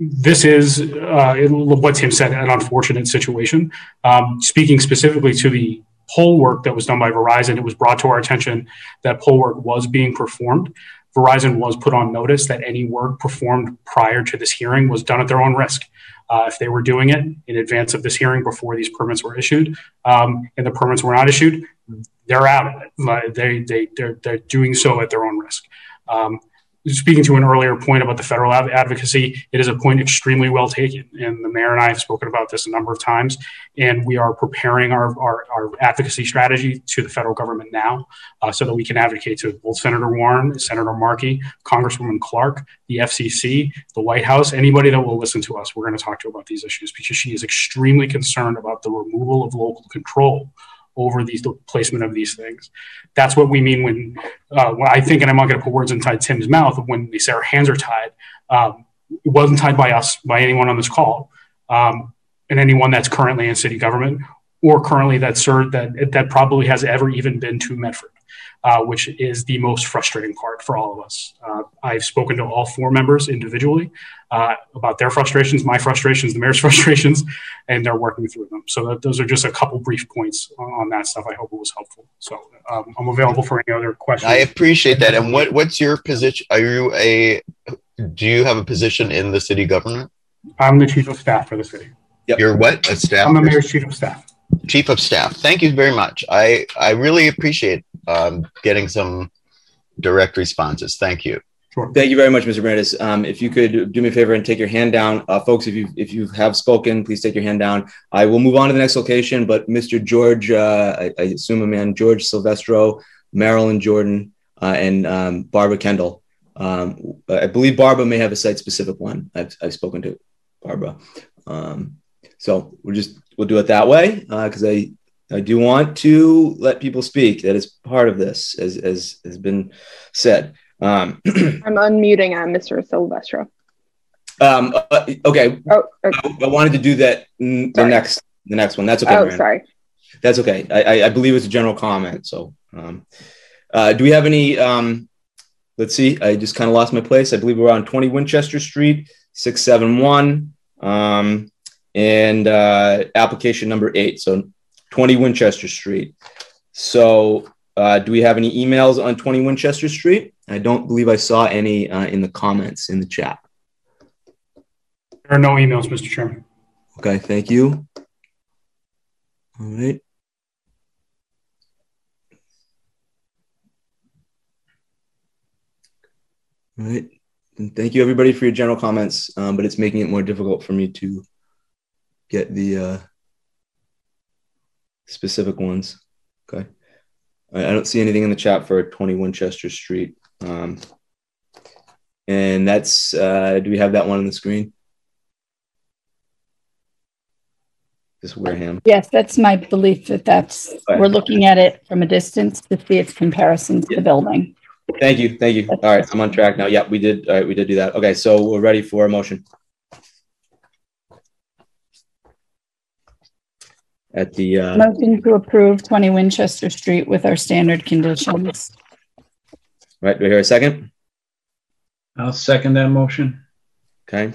this is uh, what Tim said, an unfortunate situation. Um, speaking specifically to the pole work that was done by Verizon, it was brought to our attention that pole work was being performed. Verizon was put on notice that any work performed prior to this hearing was done at their own risk. Uh, if they were doing it in advance of this hearing before these permits were issued um, and the permits were not issued, they're out of it. They, they, they're, they're doing so at their own risk. Um, speaking to an earlier point about the federal advocacy, it is a point extremely well taken. And the mayor and I have spoken about this a number of times. And we are preparing our, our, our advocacy strategy to the federal government now uh, so that we can advocate to both Senator Warren, Senator Markey, Congresswoman Clark, the FCC, the White House, anybody that will listen to us. We're going to talk to about these issues because she is extremely concerned about the removal of local control over these the placement of these things. That's what we mean when, uh, when I think, and I'm not going to put words inside Tim's mouth when they say our hands are tied. Um, it wasn't tied by us, by anyone on this call, um, and anyone that's currently in city government or currently that served that that probably has ever even been to Medford uh, which is the most frustrating part for all of us. Uh, I've spoken to all four members individually uh, about their frustrations, my frustrations, the mayor's frustrations, and they're working through them. So that, those are just a couple brief points on, on, that stuff. I hope it was helpful. So um, I'm available for any other questions. I appreciate that. And what, what's your position? Are you a, do you have a position in the city government? I'm the chief of staff for the city. Yep. You're what? A staff? I'm the mayor's chief of staff. Chief of Staff. Thank you very much. I, I really appreciate um, getting some direct responses. Thank you. Sure. Thank you very much, Mr. Brandis. Um, if you could do me a favor and take your hand down, uh, folks. If you if you have spoken, please take your hand down. I will move on to the next location. But Mr. George, uh, I, I, assume a man, George Silvestro, Marilyn Jordan, uh, and um, Barbara Kendall. Um, I believe Barbara may have a site specific one. I've, I've spoken to Barbara. Um, so we're just we'll do it that way because uh, I I do want to let people speak. That is part of this, as as has been said. Um, I'm unmuting on Mr. Silvestro. Um, uh, okay. Oh, okay. I, I, wanted to do that the next the next one. That's okay. Oh, Miranda. sorry. That's okay. I, I, I believe it's a general comment. So, um, uh, do we have any? Um, let's see. I just kind of lost my place. I believe we're on 20 Winchester Street, 671, um, and uh, application number eight. So, 20 Winchester Street. So, uh, do we have any emails on 20 Winchester Street? I don't believe I saw any uh, in the comments in the chat. There are no emails, Mr. Chairman. Okay, thank you. All right. All right. And thank you everybody for your general comments, um, but it's making it more difficult for me to get the uh, specific ones. Okay. I I don't see anything in the chat for 20 Winchester Street. Um, and that's, uh, do we have that one on the screen? This Wareham. Yes, that's my belief that that's, Okay. we're looking at it from a distance to see its comparison to the building. Thank you, thank you. All right, I'm on track now. Yeah, we did, all right, we did do that. Okay, so we're ready for a motion. At the, uh, Motion to approve 20 Winchester Street with our standard conditions. right, do I hear a second? I'll second that motion. Okay.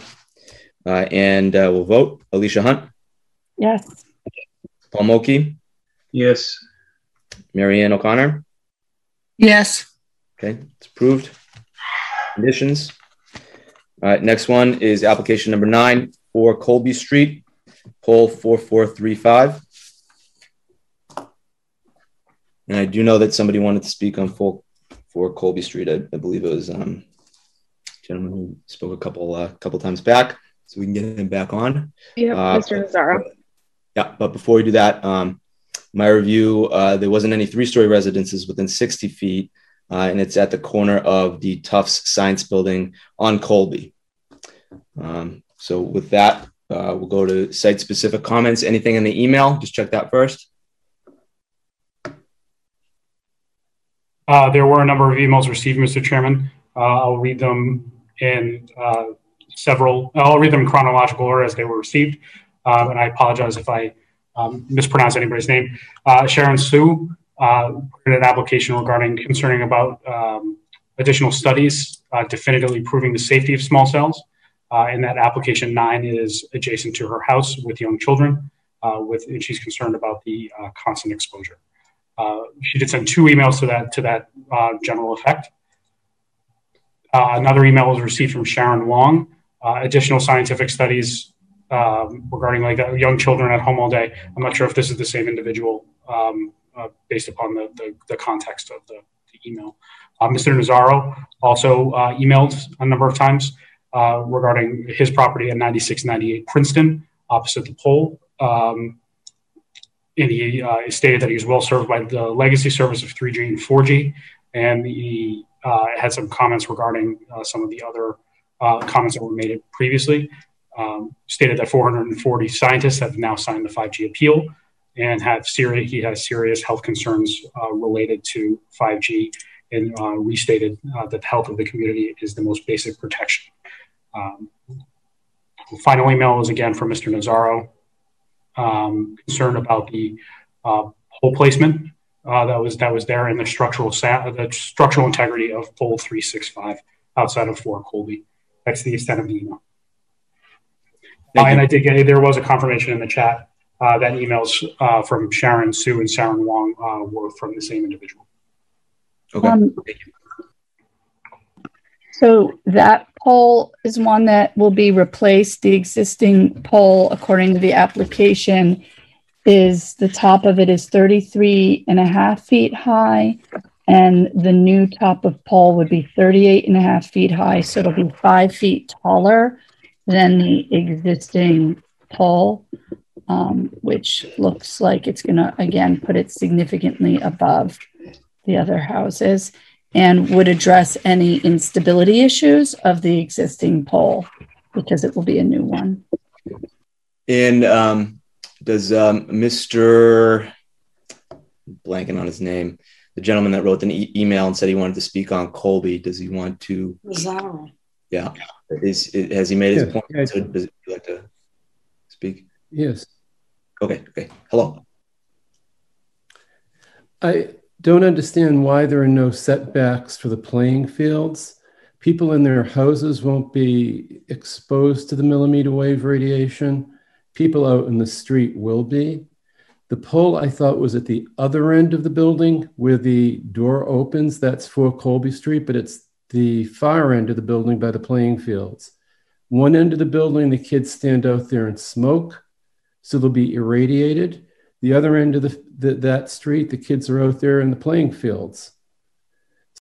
Uh, and, uh, we'll vote. Alicia Hunt, Yes. Paul Mochi, Yes. Mary Ann O'Connor. Yes. Okay, it's approved. Conditions. All right, next one is application number nine for Colby Street, pole four four three five. And I do know that somebody wanted to speak on full for Colby Street. I, I believe it was um gentleman who spoke a couple uh, couple times back, so we can get him back on. Yeah, Uh, Mr. Nazaro. Yeah, but before we do that, um, my review, uh, there wasn't any three-story residences within 60 feet, uh, and it's at the corner of the Tufts Science Building on Colby. Um, so with that, uh, we'll go to site-specific comments. Anything in the email? Just check that first. Uh, there were a number of emails received, Mr. Chairman. Uh, I'll read them in uh, several, I'll read them in chronological order as they were received. Um, and I apologize if I um, mispronounce anybody's name. Uh, Sharon Sue uh, in an application regarding concerning about um, additional studies uh, definitively proving the safety of small cells. And that application nine is adjacent to her house with young children, with, and she's concerned about the constant exposure. Uh, she did send two emails to that to that uh, general effect. Uh, another email was received from Sharon Wong. Additional scientific studies um, regarding like young children at home all day. I'm not sure if this is the same individual um, uh, based upon the, the, the context of the, the email. Uh, Mr. Nazaro also uh, emailed a number of times regarding his property at 9698 Princeton, opposite the pole. Um, and he uh, stated that he was well served by the legacy service of 3G and 4G. And he uh, had some comments regarding uh, some of the other uh, comments that were made previously. Um, stated that 440 scientists have now signed the 5G appeal and have serious, he has serious health concerns uh, related to 5G and uh, restated that the health of the community is the most basic protection. Um, final email was again from Mr. Nazaro, um, concerned about the uh, pole placement uh, that was that was there and the structural sa- the structural integrity of pole 365 outside of Fort Colby. That's the extent of the email. Uh, and I did get there was a confirmation in the chat uh, that emails uh, from Sharon Sue and Sharon Wong uh, were from the same individual. Okay. Um, So that pole is one that will be replaced. The existing pole, according to the application, is the top of it is 33 and a half feet high. And the new top of pole would be 38 and a half feet high. So it'll be five feet taller than the existing pole, um, which looks like it's going to, again, put it significantly above the other houses and would address any instability issues of the existing pole because it will be a new one. And um, does um, Mr. blanking on his name, the gentleman that wrote the e- email and said he wanted to speak on Colby, does he want to? Yeah. Is, is has he made his Yeah, point? yeah. So does he like to speak? Yes. Okay, okay. Hello. I don't understand why there are no setbacks for the playing fields. People in their houses won't be exposed to the millimeter wave radiation. People out in the street will be. The pole I thought was at the other end of the building where the door opens. That's for Colby Street, but it's the far end of the building by the playing fields. One end of the building, the kids stand out there and smoke, so they'll be irradiated. The other end of the, the, that street, the kids are out there in the playing fields.